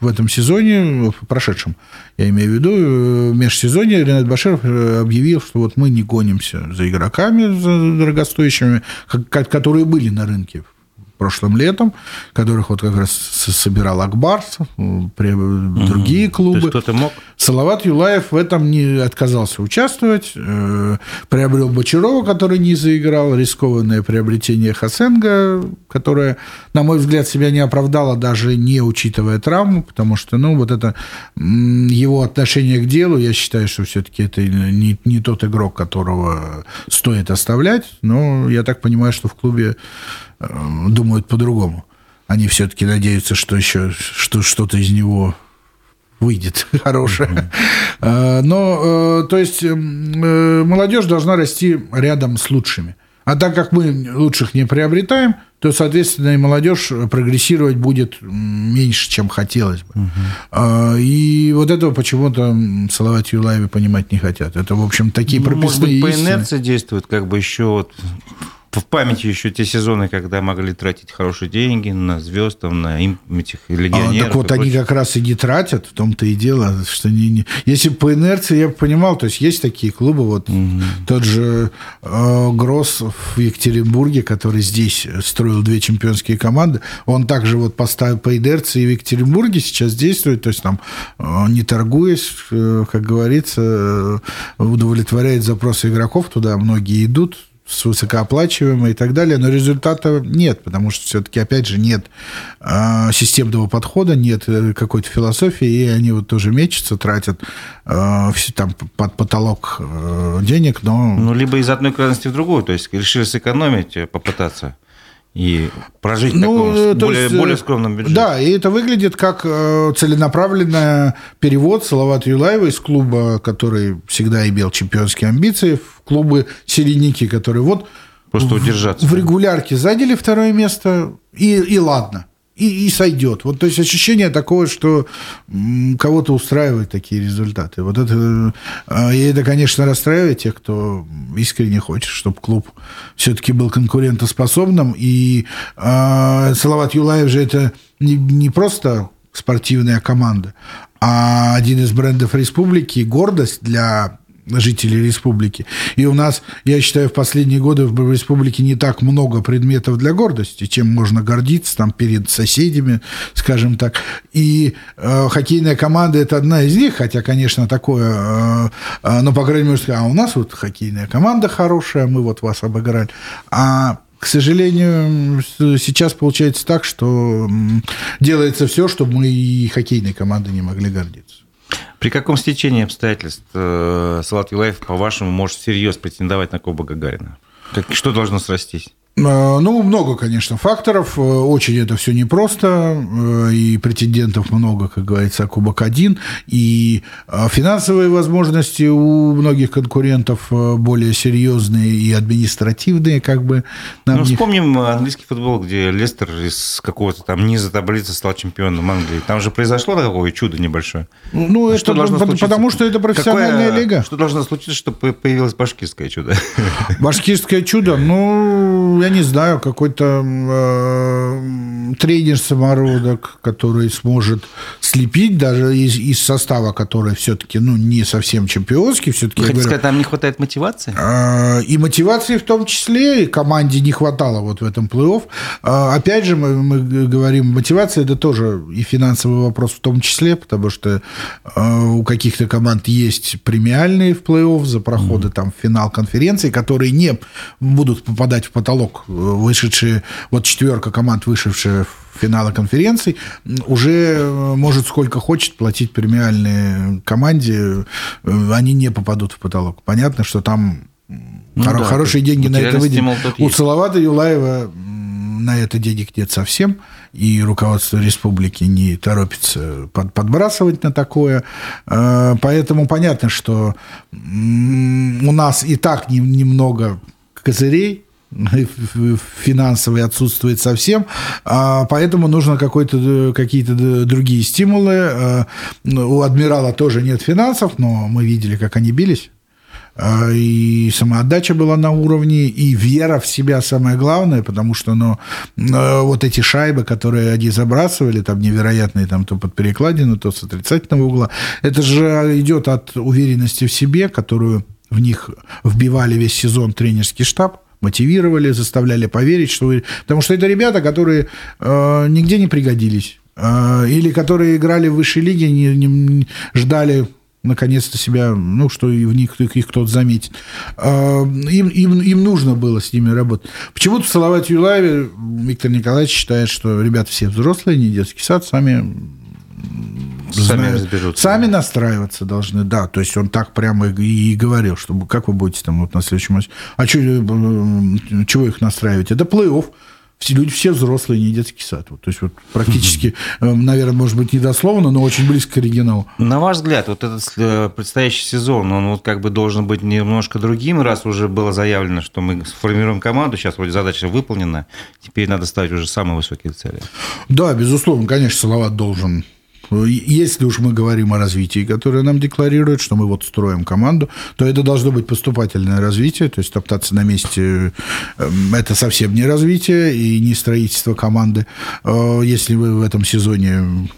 в этом сезоне, в прошедшем, я имею в виду, в межсезонье Ренат Баширов э, объявил, что вот мы не гонимся за игроками за дорогостоящими, которые были на рынке прошлым летом, которых вот как раз собирал Акбарс, другие угу. клубы. кто-то мог? Салават Юлаев в этом не отказался участвовать, э, приобрел Бочарова, который не заиграл, рискованное приобретение Хасенга, которое, на мой взгляд, себя не оправдало, даже не учитывая травму, потому что, ну, вот это его отношение к делу, я считаю, что все-таки это не, не тот игрок, которого стоит оставлять, но я так понимаю, что в клубе Э, думают по-другому. Они все-таки надеются, что еще что, что-то из него выйдет хорошее. Mm-hmm. Но, э, то есть, молодежь должна расти рядом с лучшими. А так как мы лучших не приобретаем, то, соответственно, и молодежь прогрессировать будет меньше, чем хотелось бы. Угу. И вот этого почему-то Салават Юлаеве понимать не хотят. Это, в общем, такие ну, прописные Может быть, по инерции действует, как бы еще вот в памяти еще те сезоны, когда могли тратить хорошие деньги на звезд, там, на им, этих легионеров. А, так вот, они как раз и не тратят, в том-то и дело, что не, не... Если по инерции, я понимал, то есть есть такие клубы, вот угу. тот же э, Гросс в Екатеринбурге, который здесь строил две чемпионские команды, он также вот поставил по инерции в Екатеринбурге сейчас действует, то есть там э, не торгуясь, э, как говорится, э, удовлетворяет запросы игроков, туда многие идут, с высокооплачиваемой и так далее, но результата нет, потому что все-таки, опять же, нет э, системного подхода, нет э, какой-то философии, и они вот тоже мечутся, тратят э, все, там под потолок э, денег, но... Ну, либо из одной крайности в другую, то есть решили сэкономить, э, попытаться и прожить ну, в таком более, есть, более скромном бюджете. Да, и это выглядит как э, целенаправленный перевод Салавата Юлаева из клуба, который всегда имел чемпионские амбиции, в клубы середняки, которые вот Просто удержаться. В, в регулярке заняли второе место, и, и ладно и, и сойдет. Вот, то есть ощущение такое, что кого-то устраивают такие результаты. Вот это, э, и это, конечно, расстраивает тех, кто искренне хочет, чтобы клуб все-таки был конкурентоспособным. И э, Салават Юлаев же это не, не просто спортивная команда, а один из брендов республики, гордость для жителей республики. И у нас, я считаю, в последние годы в республике не так много предметов для гордости, чем можно гордиться там перед соседями, скажем так. И э, хоккейная команда это одна из них, хотя, конечно, такое, э, э, но по крайней мере, а у нас вот хоккейная команда хорошая, мы вот вас обыграли. А к сожалению, сейчас получается так, что делается все, чтобы мы и хоккейной командой не могли гордиться. При каком стечении обстоятельств э, Салат Юлаев, по-вашему, может всерьез претендовать на Кубок Гагарина? Как, что должно срастись? Э, ну, много, конечно, факторов. Э, очень это все непросто. Э, и претендентов много, как говорится, Кубок один. И финансовые возможности у многих конкурентов более серьезные и административные, как бы. Нам ну, не... вспомним английский футбол, где Лестер из какого-то там низа таблицы стал чемпионом Англии. Там же произошло такое чудо небольшое. Ну, а это что должно потому, потому что это профессиональная Какое, лига. Что должно случиться, чтобы появилось башкирское чудо? Башкирское чудо? Ну, я не знаю, какой-то э, тренер самородок, который сможет слепить даже из, из состава, который все-таки ну, не совсем чемпионский. Все-таки, Хотите сказать, там не хватает мотивации? Э, и мотивации в том числе, и команде не хватало вот в этом плей-офф. Э, опять же, мы, мы говорим, мотивация – это тоже и финансовый вопрос в том числе, потому что э, у каких-то команд есть премиальные в плей-офф за проходы mm. там, в финал конференции, которые не будут попадать в потолок вышедшие, вот четверка команд, вышедшая в финала конференций, уже э, может сколько хочет платить премиальные команде, э, они не попадут в потолок. Понятно, что там ну, хоро- да, хорошие деньги на это выйдет. У Салавата Юлаева на это денег нет совсем, и руководство республики не торопится под, подбрасывать на такое. Э, поэтому понятно, что у нас и так немного козырей, финансовый отсутствует совсем, а поэтому нужно какой-то, какие-то другие стимулы. А, у адмирала тоже нет финансов, но мы видели, как они бились. И самоотдача была на уровне, и вера в себя самое главное, потому что ну, вот эти шайбы, которые они забрасывали, там невероятные, там то под перекладину, то с отрицательного угла, это же идет от уверенности в себе, которую в них вбивали весь сезон тренерский штаб, мотивировали, заставляли поверить, что вы... Потому что это ребята, которые э, нигде не пригодились. Э, или которые играли в высшей лиге, не, не ждали наконец-то себя, ну, что и в них их кто-то заметит. Э, им, им, им нужно было с ними работать. Почему-то в Салавате Юлаеве Виктор Николаевич считает, что ребята все взрослые, не детский сад, сами сами разберутся. Сами настраиваться должны, да. То есть он так прямо и, говорил, чтобы как вы будете там вот на следующем матче. А что, э, чего их настраивать? Это плей-офф. Все люди все взрослые, не детский сад. Вот, то есть вот практически, э, наверное, может быть, недословно, но очень близко к оригиналу. На ваш взгляд, вот этот э, предстоящий сезон, он вот как бы должен быть немножко другим, раз уже было заявлено, что мы сформируем команду, сейчас вроде задача выполнена, теперь надо ставить уже самые высокие цели. Да, безусловно, конечно, Салават должен если уж мы говорим о развитии, которое нам декларирует, что мы вот строим команду, то это должно быть поступательное развитие, то есть топтаться на месте эм, – это совсем не развитие и не строительство команды. Э, если вы в этом сезоне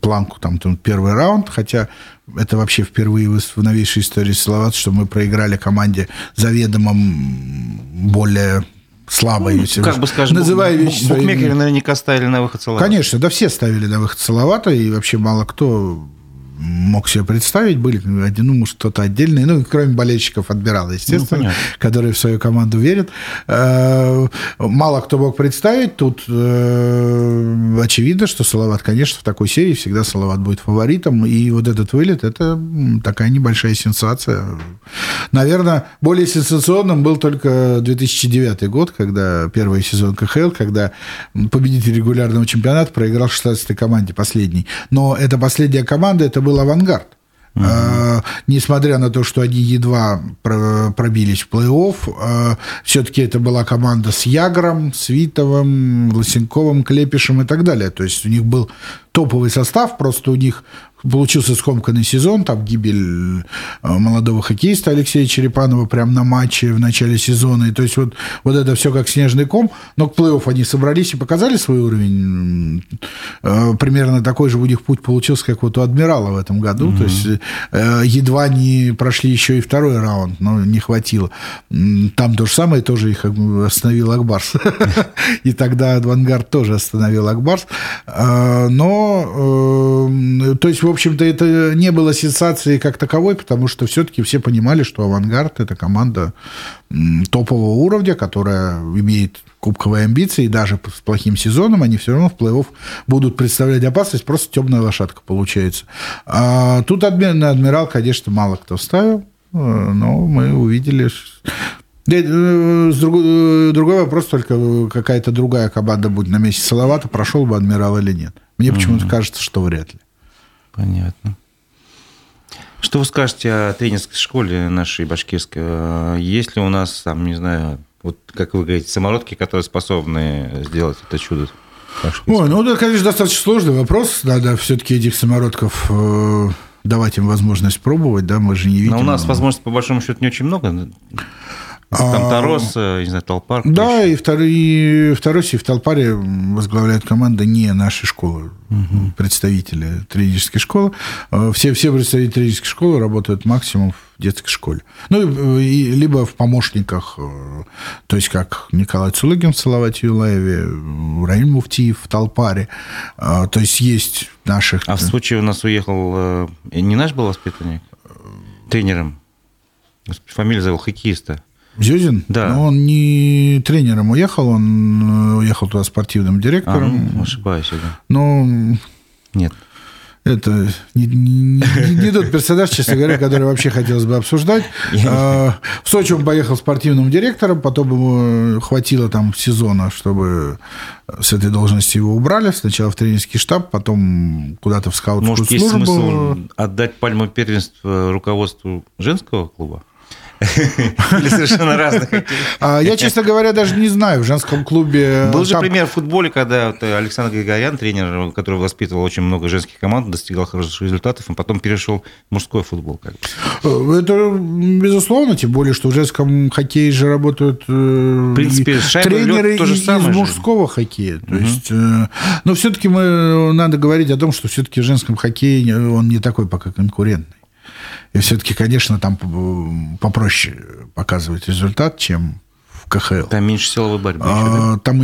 планку, там, там первый раунд, хотя это вообще впервые в новейшей истории Словат, что мы проиграли команде заведомо более слабо, ну, если как бы скажем, называя вещи букмекеры своими... наверняка ставили на выход Салавата. Конечно, да все ставили на выход Салавата, и вообще мало кто мог себе представить, были, ну, может, кто-то отдельный, ну, кроме болельщиков отбирал, естественно, ну, которые в свою команду верят. Э, мало кто мог представить, тут э, очевидно, что Салават, конечно, в такой серии всегда Салават будет фаворитом, и вот этот вылет – это такая небольшая сенсация. Наверное, более сенсационным был только 2009 год, когда первый сезон КХЛ, когда победитель регулярного чемпионата проиграл 16-й команде, последний. Но эта последняя команда, это был авангард. Угу. Uh несмотря на то, что они едва пробились в плей-офф, uh, все-таки это была команда с Ягром, с Витовым, Лосенковым, Клепишем и так далее. То есть у них был топовый состав, просто у них получился скомканный сезон, там гибель э, молодого хоккеиста Алексея Черепанова прямо на матче в начале сезона. И то есть вот, вот это все как снежный ком, но к плей-офф они собрались и показали свой уровень. Э, примерно такой же у них путь получился, как вот у Адмирала в этом году. Mm-hmm. То есть э, едва не прошли еще и второй раунд, но не хватило. Там то же самое, тоже их остановил Акбарс. И тогда Авангард тоже остановил Акбарс. Но, то есть в общем-то, это не было сенсацией как таковой, потому что все-таки все понимали, что «Авангард» – это команда топового уровня, которая имеет кубковые амбиции, и даже с плохим сезоном они все равно в плей-офф будут представлять опасность, просто темная лошадка получается. А тут на «Адмирал», конечно, мало кто ставил, э, но мы увидели э, другой, э, другой вопрос только, какая-то другая команда будет на месте Салавата, прошел бы адмирал или нет. Мне почему-то кажется, что вряд ли. Понятно. Что вы скажете о тренерской школе нашей башкирской? Есть ли у нас, там, не знаю, вот как вы говорите, самородки, которые способны сделать это чудо? Ой, ну это, конечно, достаточно сложный вопрос. Надо все-таки этих самородков э, давать им возможность пробовать, да, мы же не видим. Но у нас возможностей, по большому счету, не очень много. Там а, Тарос, не знаю, Толпар. Да, и второй, и в Таросе, и в Толпаре возглавляет команда не нашей школы, угу. представители тренерской школы. А, все, все представители тренерской школы работают максимум в детской школе. Ну, и, либо в помощниках, э, то есть как Николай Цулыгин в Салавате Юлаеве, Раиль Муфтиев в Толпаре. То есть есть наших... А в случае у нас уехал... Э, не наш был воспитанник? Тренером? Фамилия зовут хоккеиста. Зюзин? Да. Но он не тренером уехал, он э, уехал туда спортивным директором. А, ну, ошибаюсь. Да. Но... Нет. Это не, не, не тот персонаж, честно говоря, который вообще хотелось бы обсуждать. А, в Сочи он поехал спортивным директором, потом ему хватило там сезона, чтобы с этой должности его убрали. Сначала в тренерский штаб, потом куда-то в скаутскую Может, службу. Может, есть смысл отдать пальму первенства руководству женского клуба? Или совершенно разных а, Я, честно говоря, даже не знаю. В женском клубе... Был же пример в футболе, когда Александр Григорян, тренер, который воспитывал очень много женских команд, достигал хороших результатов, а потом перешел в мужской футбол. Э, это, безусловно, тем более, что в женском хоккее же работают э, в принципе, тренеры то же самое из мужского хоккея. То есть, э, но все-таки мы надо говорить о том, что все-таки в женском хоккее он не такой пока конкурентный. И все-таки, конечно, там попроще показывать результат, чем в КХЛ. Там меньше силовой борьбы. А, еще, да? Там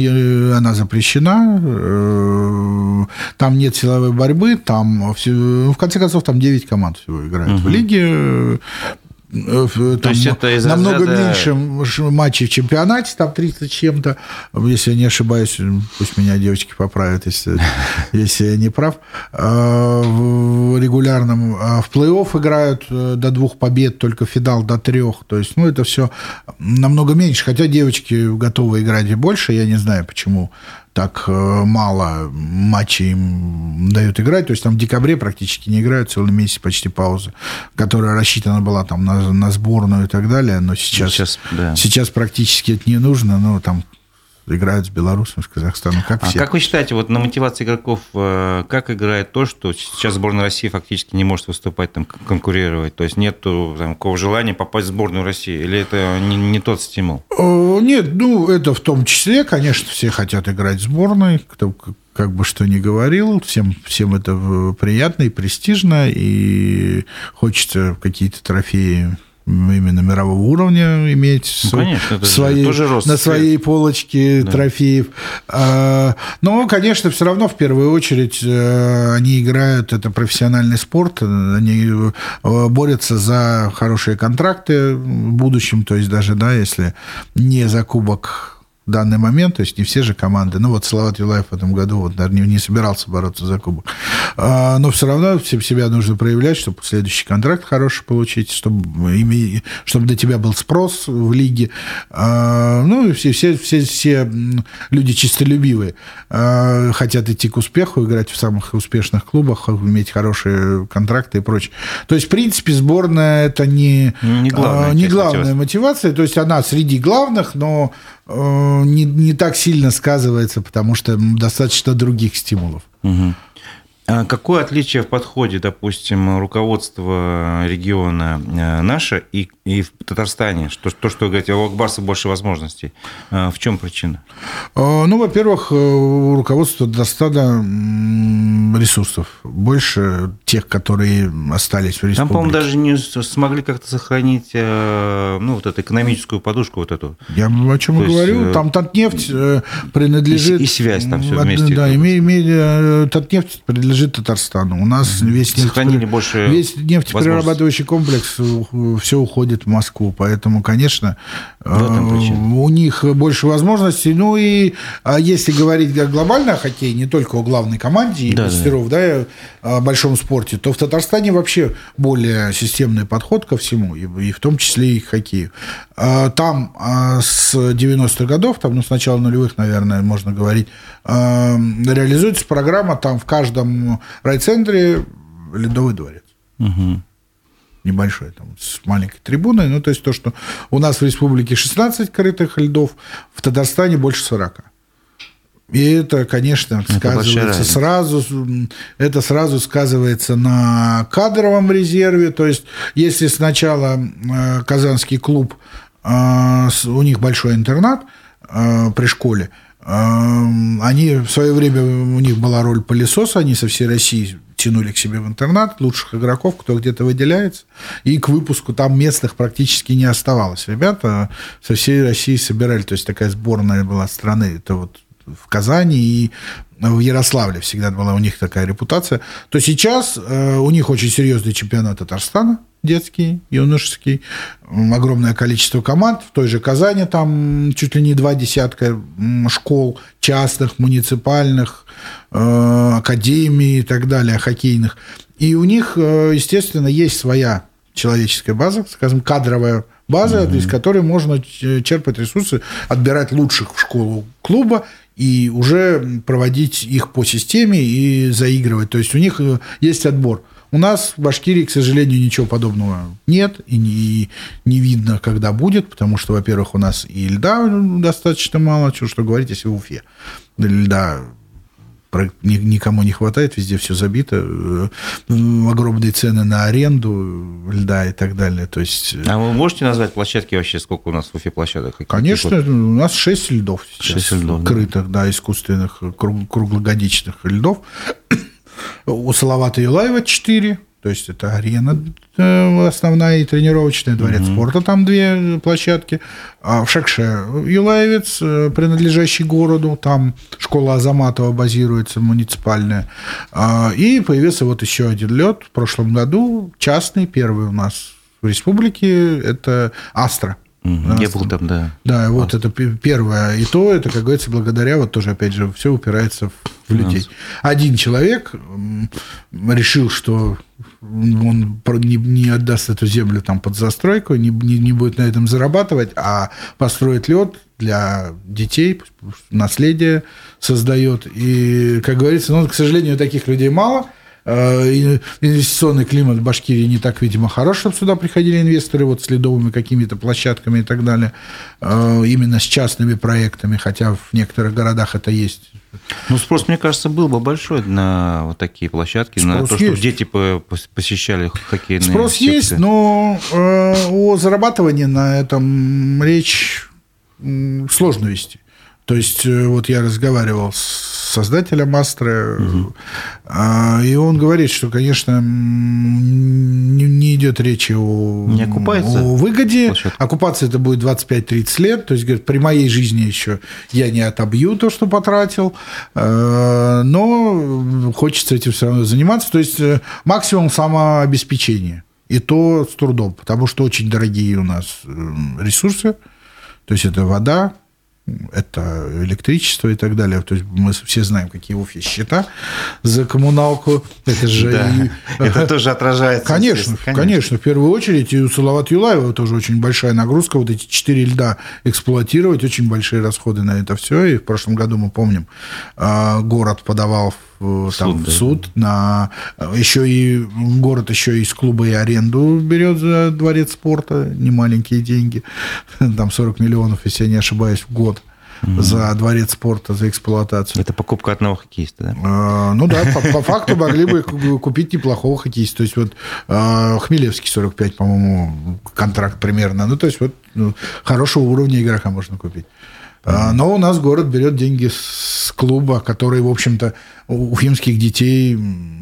она запрещена, э, там нет силовой борьбы, там в конце концов там 9 команд всего играют угу. в лиге. Э, там То есть это из намного разряда... меньше матчей в чемпионате, там 30 чем-то. Если я не ошибаюсь, пусть меня девочки поправят, если, если я не прав. А, в регулярном а в плей-офф играют э, до двух побед, только финал до трех. То есть, ну, это все намного меньше. Хотя девочки готовы играть и больше. Я не знаю, почему так э, мало матчей им дают играть. То есть там в декабре практически не играют, целый месяц почти пауза, которая рассчитана была там на, на сборную и так далее. Но сейчас, сейчас, да. сейчас практически это не нужно. Ну, там играют с Беларусью, с Казахстаном, как а все. как вы считаете, вот на мотивации игроков, э, как играет то, что сейчас сборная России фактически не может выступать, там, конкурировать? То есть нет такого желания попасть в сборную России? Или это не, не тот стимул? Нет, ну, это в том числе, конечно, все хотят играть в сборной, кто как бы что ни говорил, всем, всем это приятно и престижно, и хочется какие-то трофеи именно мирового уровня иметь ну, конечно, в своей, тоже рост на своей полочке да. трофеев. А, но, конечно, все равно в первую очередь э, они играют, это профессиональный спорт, они э, борются за хорошие контракты в будущем, то есть даже, да, если не за кубок данный момент, то есть не все же команды, ну вот Салават Юлаев в этом году вот, наверное, не собирался бороться за кубок, а, но все равно себя нужно проявлять, чтобы следующий контракт хороший получить, чтобы, чтобы до тебя был спрос в лиге, а, ну и все, все, все, все люди чистолюбивые а, хотят идти к успеху, играть в самых успешных клубах, иметь хорошие контракты и прочее. То есть, в принципе, сборная это не, не главная, не главная мотивация, то есть она среди главных, но Э, не, не так сильно сказывается, потому что достаточно других стимулов. Угу. А какое отличие в подходе, допустим, руководства региона э, наше и, и в Татарстане? Что, то, что вы говорите, у Акбарса больше возможностей. А в чем причина? А, ну, во-первых, э, у руководства Татарстана ресурсов больше тех, которые остались в республике. Там, по-моему, даже не смогли как-то сохранить э, ну, вот эту экономическую подушку вот эту. Я о чем и говорю. Там Татнефть принадлежит... И, и связь там все вместе. Да, имеет, имеет, Татнефть принадлежит Татарстану. У нас весь, нефтепри... больше весь нефтеперерабатывающий комплекс все уходит в Москву. Поэтому, конечно, у них больше возможностей. Ну и а если говорить глобально о хоккее, не только о главной команде и да, мастеров, да. да, о большом спорте, то в Татарстане вообще более системный подход ко всему, и в том числе и к хоккею. А там с 90-х годов, там, ну, с начала нулевых, наверное, можно говорить, реализуется программа, там в каждом райцентре ледовый дворец. Угу. Небольшой, там, с маленькой трибуной. Ну, то есть то, что у нас в республике 16 крытых льдов, в Татарстане больше 40. И это, конечно, это сказывается сразу, это сразу сказывается на кадровом резерве. То есть, если сначала э, Казанский клуб, э, у них большой интернат э, при школе, они в свое время, у них была роль пылесоса, они со всей России тянули к себе в интернат лучших игроков, кто где-то выделяется, и к выпуску там местных практически не оставалось. Ребята со всей России собирали, то есть такая сборная была страны, это вот в Казани и в Ярославле всегда была у них такая репутация, то сейчас э, у них очень серьезный чемпионат Татарстана, детский, юношеский, огромное количество команд. В той же Казани там чуть ли не два десятка школ частных, муниципальных, э, академий и так далее, хоккейных. И у них, э, естественно, есть своя человеческая база, скажем, кадровая база, mm-hmm. из которой можно черпать ресурсы, отбирать лучших в школу клуба и уже проводить их по системе и заигрывать. То есть у них э, есть отбор. У нас в Башкирии, к сожалению, ничего подобного нет и не, не видно, когда будет, потому что, во-первых, у нас и льда достаточно мало, чего что говорить, если в Уфе. Льда никому не хватает, везде все забито, э, огромные цены на аренду льда и так далее. То есть... А вы можете назвать площадки вообще, сколько у нас в Уфе площадок? Конечно, у нас 6 льдов сейчас 6 льдов, крытых, да. да, искусственных, круглогодичных льдов. У Салавата Юлаева 4, то есть это арена э, основная и тренировочная, дворец угу. спорта, там две площадки. А в Шакше Юлаевец, э, принадлежащий городу, там школа Азаматова базируется, муниципальная. А, и появился вот еще один лед в прошлом году, частный, первый у нас в республике, это Астра. Угу. Я был там, да. Да, вот это первое. И то, это, как говорится, благодаря, вот тоже, опять же, все упирается в людей. Один человек решил, что он не, не отдаст эту землю там под застройку, не, не, не будет на этом зарабатывать, а построит лед для детей, наследие создает. И, как говорится, ну, к сожалению, таких людей мало – инвестиционный климат в Башкирии не так, видимо, хорош, чтобы сюда приходили инвесторы вот с ледовыми какими-то площадками и так далее, э, именно с частными проектами, хотя в некоторых городах это есть. Ну, спрос, мне кажется, был бы большой на вот такие площадки, спрос на то, есть. чтобы дети посещали хоккейные Спрос секции. есть, но э, о зарабатывании на этом речь сложно вести. То есть, вот я разговаривал с создателя Мастера. Угу. И он говорит, что, конечно, не идет речи о, не о выгоде. Площадка. Оккупация это будет 25-30 лет. То есть, говорит, при моей жизни еще я не отобью то, что потратил, а, но хочется этим все равно заниматься. То есть, э, максимум самообеспечения. И то с трудом, потому что очень дорогие у нас ресурсы. То есть, это вода, это электричество и так далее. То есть мы все знаем, какие Уфе счета за коммуналку. Это же... Да, и... Это тоже отражается. Конечно, конечно, конечно. В первую очередь и у Салават Юлаева тоже очень большая нагрузка. Вот эти четыре льда эксплуатировать, очень большие расходы на это все. И в прошлом году, мы помним, а, город подавал в, там, суд, в суд на еще и город еще из клуба и аренду берет за дворец спорта немаленькие деньги там 40 миллионов если я не ошибаюсь в год угу. за дворец спорта, за эксплуатацию. Это покупка одного хоккеиста, да? А, ну да, по, по факту могли бы купить неплохого хоккеиста. То есть вот а, Хмелевский 45, по-моему, контракт примерно. Ну, то есть вот ну, хорошего уровня игрока можно купить. А, но у нас город берет деньги с клуба, который, в общем-то, у уфимских детей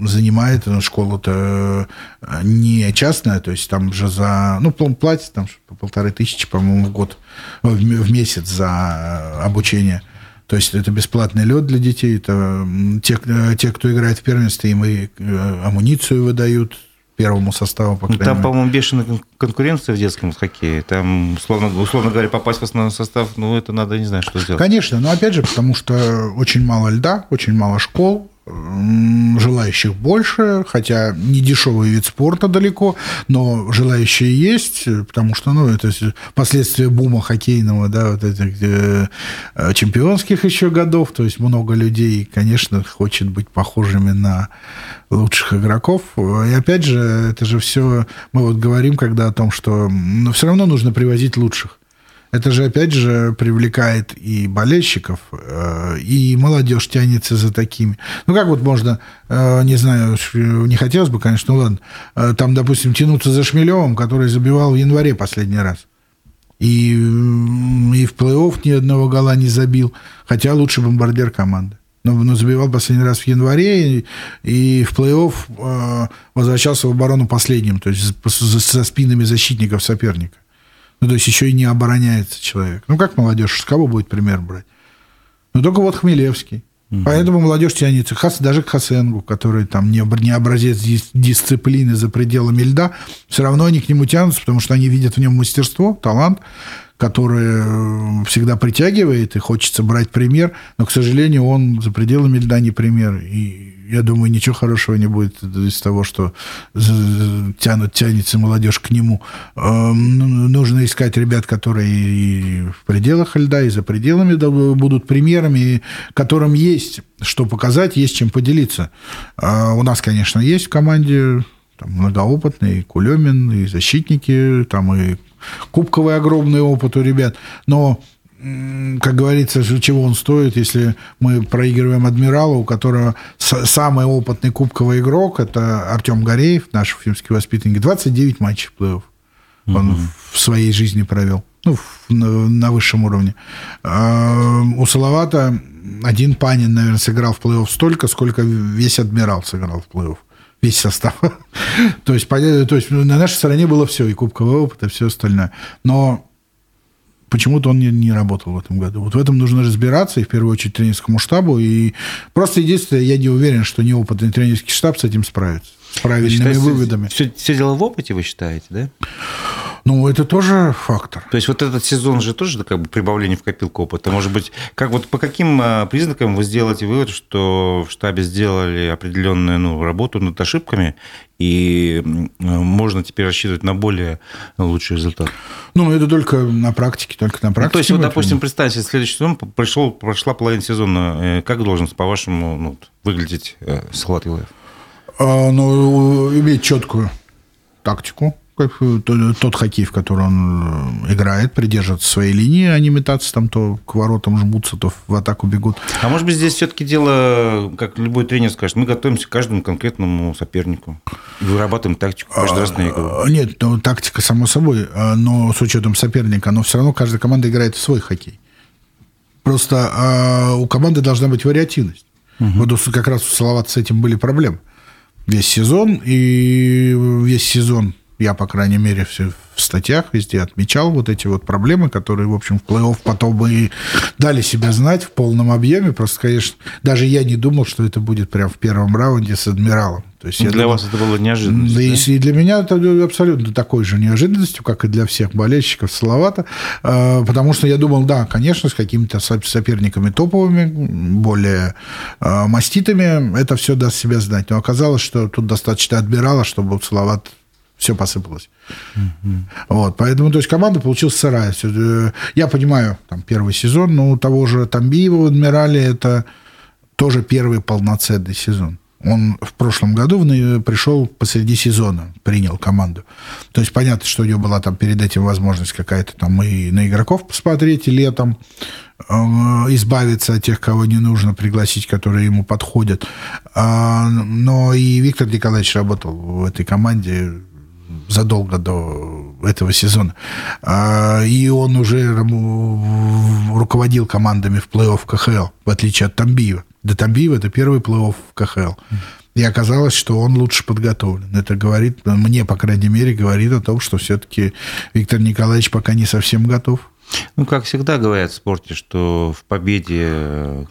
занимает. Школа-то э, не частная, то есть там же за... Ну, платит там по полторы тысячи, по-моему, в год, в месяц за обучение. То есть это бесплатный лед для детей, это те, те кто играет в первенстве, им и э, амуницию выдают, первому составу, по ну, Там, по-моему, бешеная конкуренция в детском хоккее. Там, условно, условно говоря, попасть в основной состав, ну, это надо, не знаю, что сделать. Конечно, но опять же, потому что очень мало льда, очень мало школ, желающих больше, хотя не дешевый вид спорта далеко, но желающие есть, потому что, ну, это последствия бума хоккейного, да, вот этих э, чемпионских еще годов, то есть много людей, конечно, хочет быть похожими на лучших игроков. И опять же, это же все, мы вот говорим когда о том, что но все равно нужно привозить лучших. Это же, опять же, привлекает и болельщиков, э, и молодежь тянется за такими. Ну, как вот можно, э, не знаю, не хотелось бы, конечно, ну ладно, э, там, допустим, тянуться за Шмелевым, который забивал в январе последний раз. И, и в плей-офф ни одного гола не забил, хотя лучший бомбардир команды. Но, но забивал последний раз в январе, и, и в плей-офф возвращался в оборону последним, то есть со спинами защитников соперника. Ну, то есть еще и не обороняется человек. Ну, как молодежь, с кого будет пример брать? Ну, только вот Хмелевский. Угу. Поэтому молодежь тянется Хас, даже к Хасенгу, который там не, не образец дисциплины за пределами льда, все равно они к нему тянутся, потому что они видят в нем мастерство, талант, который э, всегда притягивает и хочется брать пример, но, к сожалению, он за пределами льда не пример. И я думаю, ничего хорошего не будет из того, что тянут, тянется молодежь к нему. Эм, ну, нужно искать ребят, которые и в пределах льда, и за пределами будут примерами, которым есть что показать, есть чем поделиться. А у нас, конечно, есть в команде там, многоопытные, и Кулемин, и защитники, там и кубковый огромный опыт у ребят. Но как говорится, чего он стоит, если мы проигрываем Адмиралу, у которого самый опытный кубковый игрок, это Артем Гореев, наш уфимский воспитанник, 29 матчей в плей-офф он угу. в своей жизни провел, ну, на, на высшем уровне. А у Салавата один Панин, наверное, сыграл в плей-офф столько, сколько весь Адмирал сыграл в плей-офф весь состав. то, есть, то есть на нашей стороне было все, и кубковый опыт, и все остальное. Но почему-то он не, не работал в этом году. Вот в этом нужно разбираться, и в первую очередь тренерскому штабу. И просто единственное, я не уверен, что неопытный тренерский штаб с этим справится. С правильными считаете, выводами. Все, все дело в опыте, вы считаете, да? Ну, это тоже фактор. То есть вот этот сезон же тоже как бы прибавление в копилку опыта. Может быть, как вот по каким а, признакам вы сделаете вывод, что в штабе сделали определенную ну, работу над ошибками, и можно теперь рассчитывать на более лучший результат? Ну, это только на практике, только на практике. Ну, то есть, вот, допустим, представьте, следующий сезон пришел, прошла половина сезона. Э, как должен, по-вашему, ну, выглядеть э, Салат Юлаев? А, ну, иметь четкую тактику, тот хоккей, в который он э, играет, придерживаться своей линии, а не метаться там то к воротам жмутся, то в атаку бегут. А может быть, здесь все-таки дело, как любой тренер скажет, мы готовимся к каждому конкретному сопернику и вырабатываем тактику каждый раз на игру. А, нет, ну, тактика, само собой, а, но с учетом соперника, но все равно каждая команда играет в свой хоккей. Просто а, у команды должна быть вариативность. Угу. Вот как раз у Салавата с этим были проблемы. Весь сезон, и весь сезон я, по крайней мере, все в статьях везде отмечал вот эти вот проблемы, которые, в общем, в плей-офф потом и дали себя знать в полном объеме. Просто, конечно, даже я не думал, что это будет прям в первом раунде с Адмиралом. То есть для думал, вас это было неожиданностью? Да, да? И для меня это абсолютно такой же неожиданностью, как и для всех болельщиков Салавата, а, потому что я думал, да, конечно, с какими-то соперниками топовыми, более а, маститами это все даст себя знать. Но оказалось, что тут достаточно Адмирала, чтобы Салават все посыпалось. Mm-hmm. Вот, поэтому, то есть, команда получилась сырая. Э, я понимаю, там, первый сезон, но у того же Тамбиева в «Адмирале» это тоже первый полноценный сезон. Он в прошлом году пришел посреди сезона, принял команду. То есть понятно, что у него была там перед этим возможность какая-то там и на игроков посмотреть, и летом э, избавиться от тех, кого не нужно пригласить, которые ему подходят. А, но и Виктор Николаевич работал в этой команде задолго до этого сезона. А, и он уже руководил командами в плей-офф КХЛ, в отличие от Тамбиева. До Тамбиева это первый плей-офф в КХЛ. И оказалось, что он лучше подготовлен. Это говорит, мне, по крайней мере, говорит о том, что все-таки Виктор Николаевич пока не совсем готов. Ну, как всегда говорят в спорте, что в победе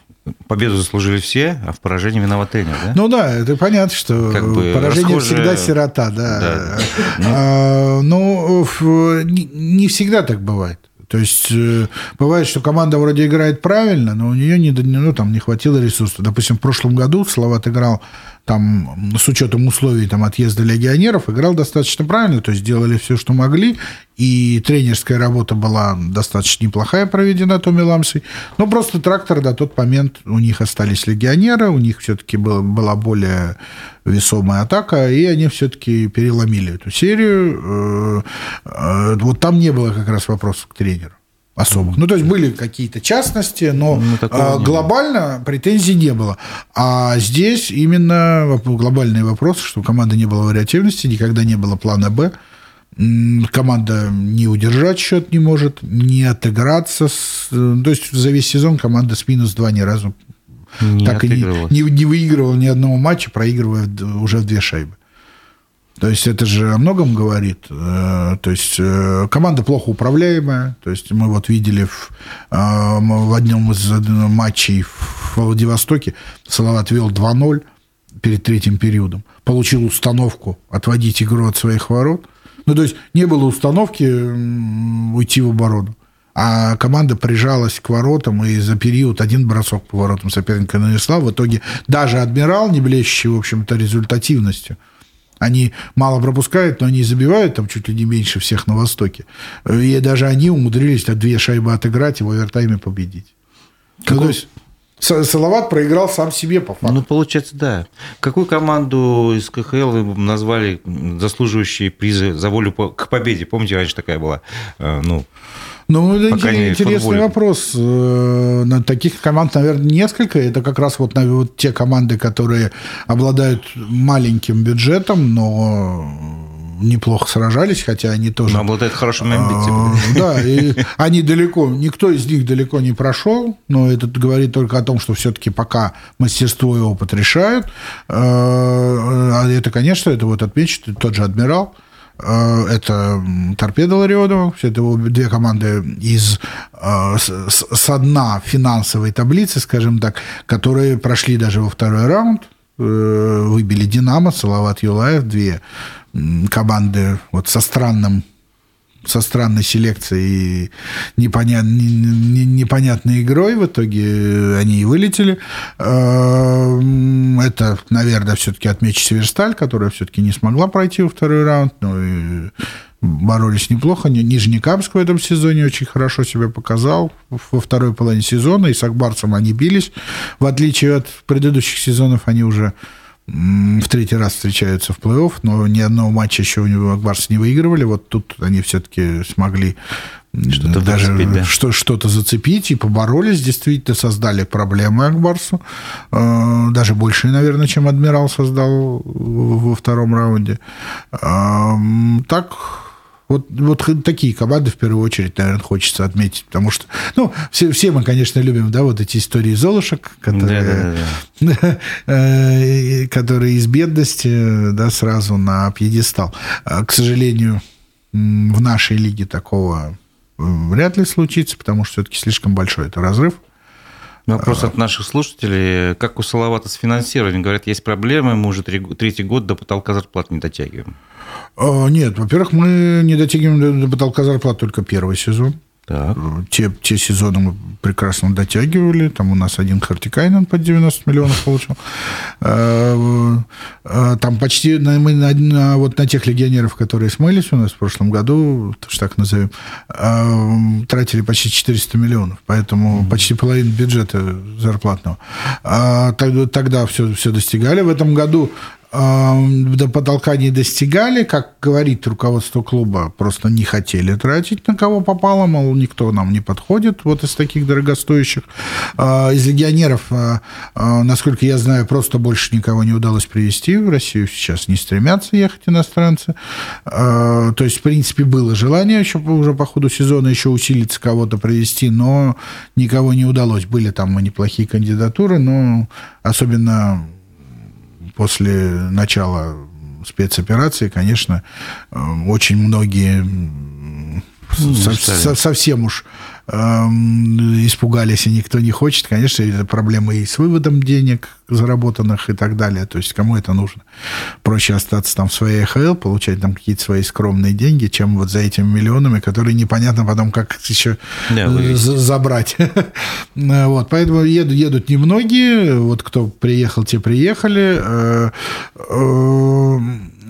победу заслужили все, а в поражении виноват тренер, да? Ну да, это понятно, что как бы поражение расхожие... всегда сирота, да. да. А, ну, не всегда так бывает. То есть э, бывает, что команда вроде играет правильно, но у нее не, ну, там, не хватило ресурсов. Допустим, в прошлом году Салават играл там, с учетом условий там, отъезда легионеров, играл достаточно правильно, то есть делали все, что могли, и тренерская работа была достаточно неплохая проведена Томи Ламсой, но просто трактор до тот момент у них остались легионеры, у них все-таки была, была более весомая атака, и они все-таки переломили эту серию. Э, э, вот там не было как раз вопросов к тренеру особых. Ну, то есть были какие-то частности, но ну, а, глобально было. претензий не было. А здесь именно глобальный вопрос, что у команды не было вариативности, никогда не было плана «Б». Команда не удержать счет не может, не отыграться. С... То есть за весь сезон команда с минус 2 ни разу не так и не, не, не выигрывала ни одного матча, проигрывая уже в две шайбы. То есть это же о многом говорит. Э, то есть э, команда плохо управляемая. То есть мы вот видели в, э, в одном из матчей в Владивостоке Салават вел 2-0 перед третьим периодом. Получил установку отводить игру от своих ворот. Ну, то есть не было установки уйти в оборону. А команда прижалась к воротам, и за период один бросок по воротам соперника нанесла. В итоге даже «Адмирал», не блещущий, в общем-то, результативностью – они мало пропускают, но они забивают там чуть ли не меньше всех на Востоке. И даже они умудрились так две шайбы отыграть и в овертайме победить. Какой... Ну, есть Салават проиграл сам себе по факту. Ну, получается, да. Какую команду из КХЛ вы назвали заслуживающие призы за волю к победе? Помните, раньше такая была? Э, ну, ну, это интересный футболе. вопрос. Э, таких команд, наверное, несколько. Это как раз вот, вот те команды, которые обладают маленьким бюджетом, но неплохо сражались, хотя они тоже... Но обладают хорошими амбициями. А, да, и они далеко, никто из них далеко не прошел, но это говорит только о том, что все-таки пока мастерство и опыт решают. А это, конечно, это вот отмечу, тот же «Адмирал», Э, это торпеда Лариодова, все это две команды из э, с дна финансовой таблицы, скажем так, которые прошли даже во второй раунд, э, выбили Динамо, Салават Юлаев, две команды вот со странным со странной селекцией и непонят, непонятной игрой. В итоге они и вылетели. Эм, это, наверное, все-таки отмечу Северсталь, которая все-таки не смогла пройти во второй раунд. Ну и боролись неплохо. Нижнекамск в этом сезоне очень хорошо себя показал во второй половине сезона. И с Акбарцем они бились. В отличие от предыдущих сезонов, они уже в третий раз встречаются в плей-офф, но ни одного матча еще у него Акбарс не выигрывали. Вот тут они все-таки смогли что-то даже зацепить, да? что, что-то зацепить и поборолись, действительно создали проблемы Акбарсу, э, даже больше, наверное, чем Адмирал создал во втором раунде. Так вот, вот такие команды в первую очередь, наверное, хочется отметить, потому что, ну, все, все мы, конечно, любим, да, вот эти истории Золушек, которые, да, да, да. которые из бедности, да, сразу на пьедестал. А, к сожалению, в нашей лиге такого вряд ли случится, потому что все-таки слишком большой это разрыв. Вопрос от наших слушателей. Как у Салавата с финансированием? Говорят, есть проблемы, мы уже третий год до потолка зарплат не дотягиваем. А, нет, во-первых, мы не дотягиваем до потолка зарплат только первый сезон. Так. Те, те сезоны мы прекрасно дотягивали. Там у нас один Хартикайнен под 90 миллионов получил. А, а, там почти мы на, на, вот на тех легионеров, которые смылись у нас в прошлом году, так назовем, тратили почти 400 миллионов. Поэтому mm-hmm. почти половину бюджета зарплатного. Тогда, тогда все, все достигали. В этом году до потолка не достигали, как говорит руководство клуба, просто не хотели тратить на кого попало, мол, никто нам не подходит, вот из таких дорогостоящих. А, из легионеров, а, а, насколько я знаю, просто больше никого не удалось привести в Россию, сейчас не стремятся ехать иностранцы. То есть, в принципе, было желание еще уже по ходу сезона еще усилиться, кого-то привести, но никого не удалось. Были там неплохие кандидатуры, но особенно после начала спецоперации, конечно, э, очень многие ну, со, совсем уж испугались, и никто не хочет, конечно, это проблемы и с выводом денег заработанных и так далее. То есть кому это нужно? Проще остаться там в своей ХЛ, получать там какие-то свои скромные деньги, чем вот за этими миллионами, которые непонятно потом, как еще да, забрать. вот, поэтому едут, едут немногие. Вот кто приехал, те приехали.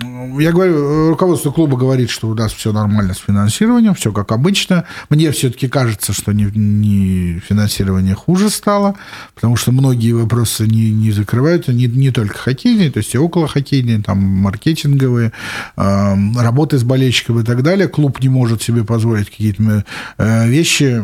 Э, э, я говорю, руководство клуба говорит, что у нас все нормально с финансированием, все как обычно. Мне все-таки кажется, что не, не финансирование хуже стало, потому что многие вопросы не, не закрываются, не, не только хоккейные, то есть и около хоккейные, там маркетинговые, э, работы с болельщиками и так далее. Клуб не может себе позволить какие-то э, вещи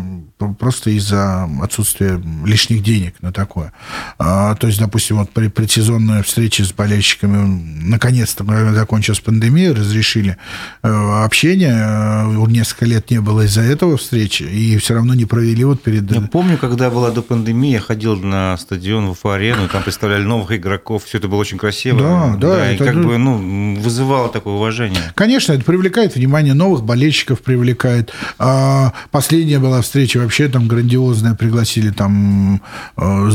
просто из-за отсутствия лишних денег на такое. А, то есть, допустим, вот при предсезонной встрече с болельщиками наконец-то закончилась пандемия, разрешили э, общение. Э, несколько лет не было из-за этого встречи, и все равно не провели вот перед... Я помню, когда была до пандемии, я ходил на стадион в арену, там представляли новых игроков, все это было очень красиво. Да, да. да это... И как бы ну, вызывало такое уважение. Конечно, это привлекает внимание новых болельщиков, привлекает. А последняя была встреча вообще там грандиозная, пригласили там э,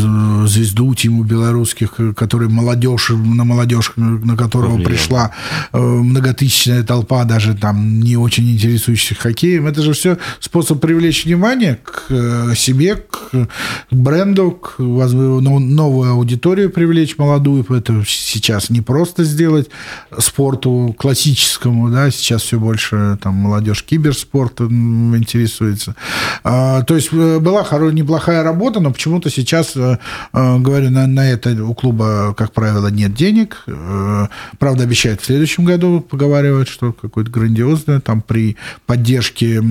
звезду Тиму Белорусских, который молодежь, на молодежь, на которого Повлиял. пришла многотысячная толпа, даже там не очень интересующихся хоккеем. Это же все способ привлечь внимание к э, себе, к бренду, к новую аудиторию привлечь молодую. Это сейчас не просто сделать спорту классическому, да, сейчас все больше там молодежь киберспортом интересуется. А, то есть э, была хорошая, неплохая работа, но почему-то сейчас, э, э, говорю, на, на это у клуба, как правило, нет денег. Правда, обещают в следующем году, поговаривают, что какое-то грандиозное, там при поддержке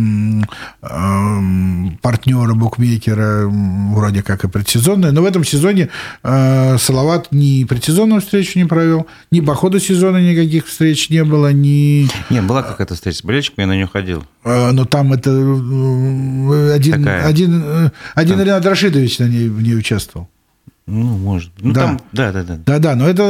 партнера, букмекера, вроде как и предсезонное. Но в этом сезоне Салават ни предсезонную встречу не провел, ни по ходу сезона никаких встреч не было, ни... Не, была какая-то встреча с болельщиками, я на нее ходил. Но там это один, Такая. один, э, один там... Ренат Рашидович на ней, в ней участвовал. Ну, может. Ну, да. Там, да, да, да. Да, да, но это...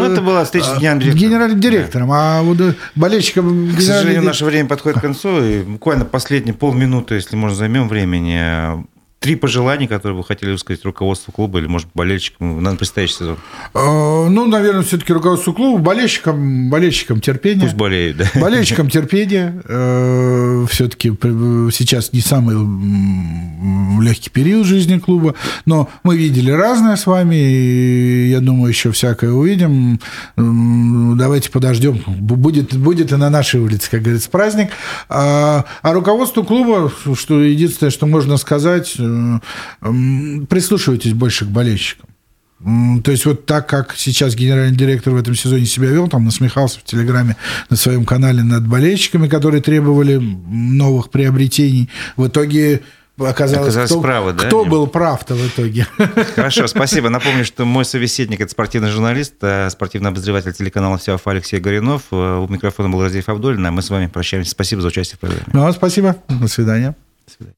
Ну, это была встреча с генеральным директором. Генеральным директором, да. а вот э, болельщикам... К сожалению, наше время подходит к концу, и буквально последние полминуты, если можно, займем времени три пожелания, которые вы хотели высказать руководству клуба или, может, болельщикам на предстоящий сезон? А, ну, наверное, все-таки руководству клуба, болельщикам, болельщикам терпения. Пусть болеют, да. Болельщикам терпения. Э, все-таки сейчас не самый легкий период жизни клуба, но мы видели разное с вами, и я думаю, еще всякое увидим. Давайте подождем. Будет, будет и на нашей улице, как говорится, праздник. А, а руководству клуба, что единственное, что можно сказать, прислушивайтесь больше к болельщикам. То есть вот так, как сейчас генеральный директор в этом сезоне себя вел, там насмехался в Телеграме на своем канале над болельщиками, которые требовали новых приобретений, в итоге оказалось, Оказалось кто, правы, да? кто был прав-то в итоге. Хорошо, спасибо. Напомню, что мой собеседник – это спортивный журналист, э, спортивный обозреватель телеканала «Сеаф» Алексей Горинов. Э, у микрофона был Разиев Абдулин, а мы с вами прощаемся. Спасибо за участие в программе. Ну, спасибо. До свидания. До свидания.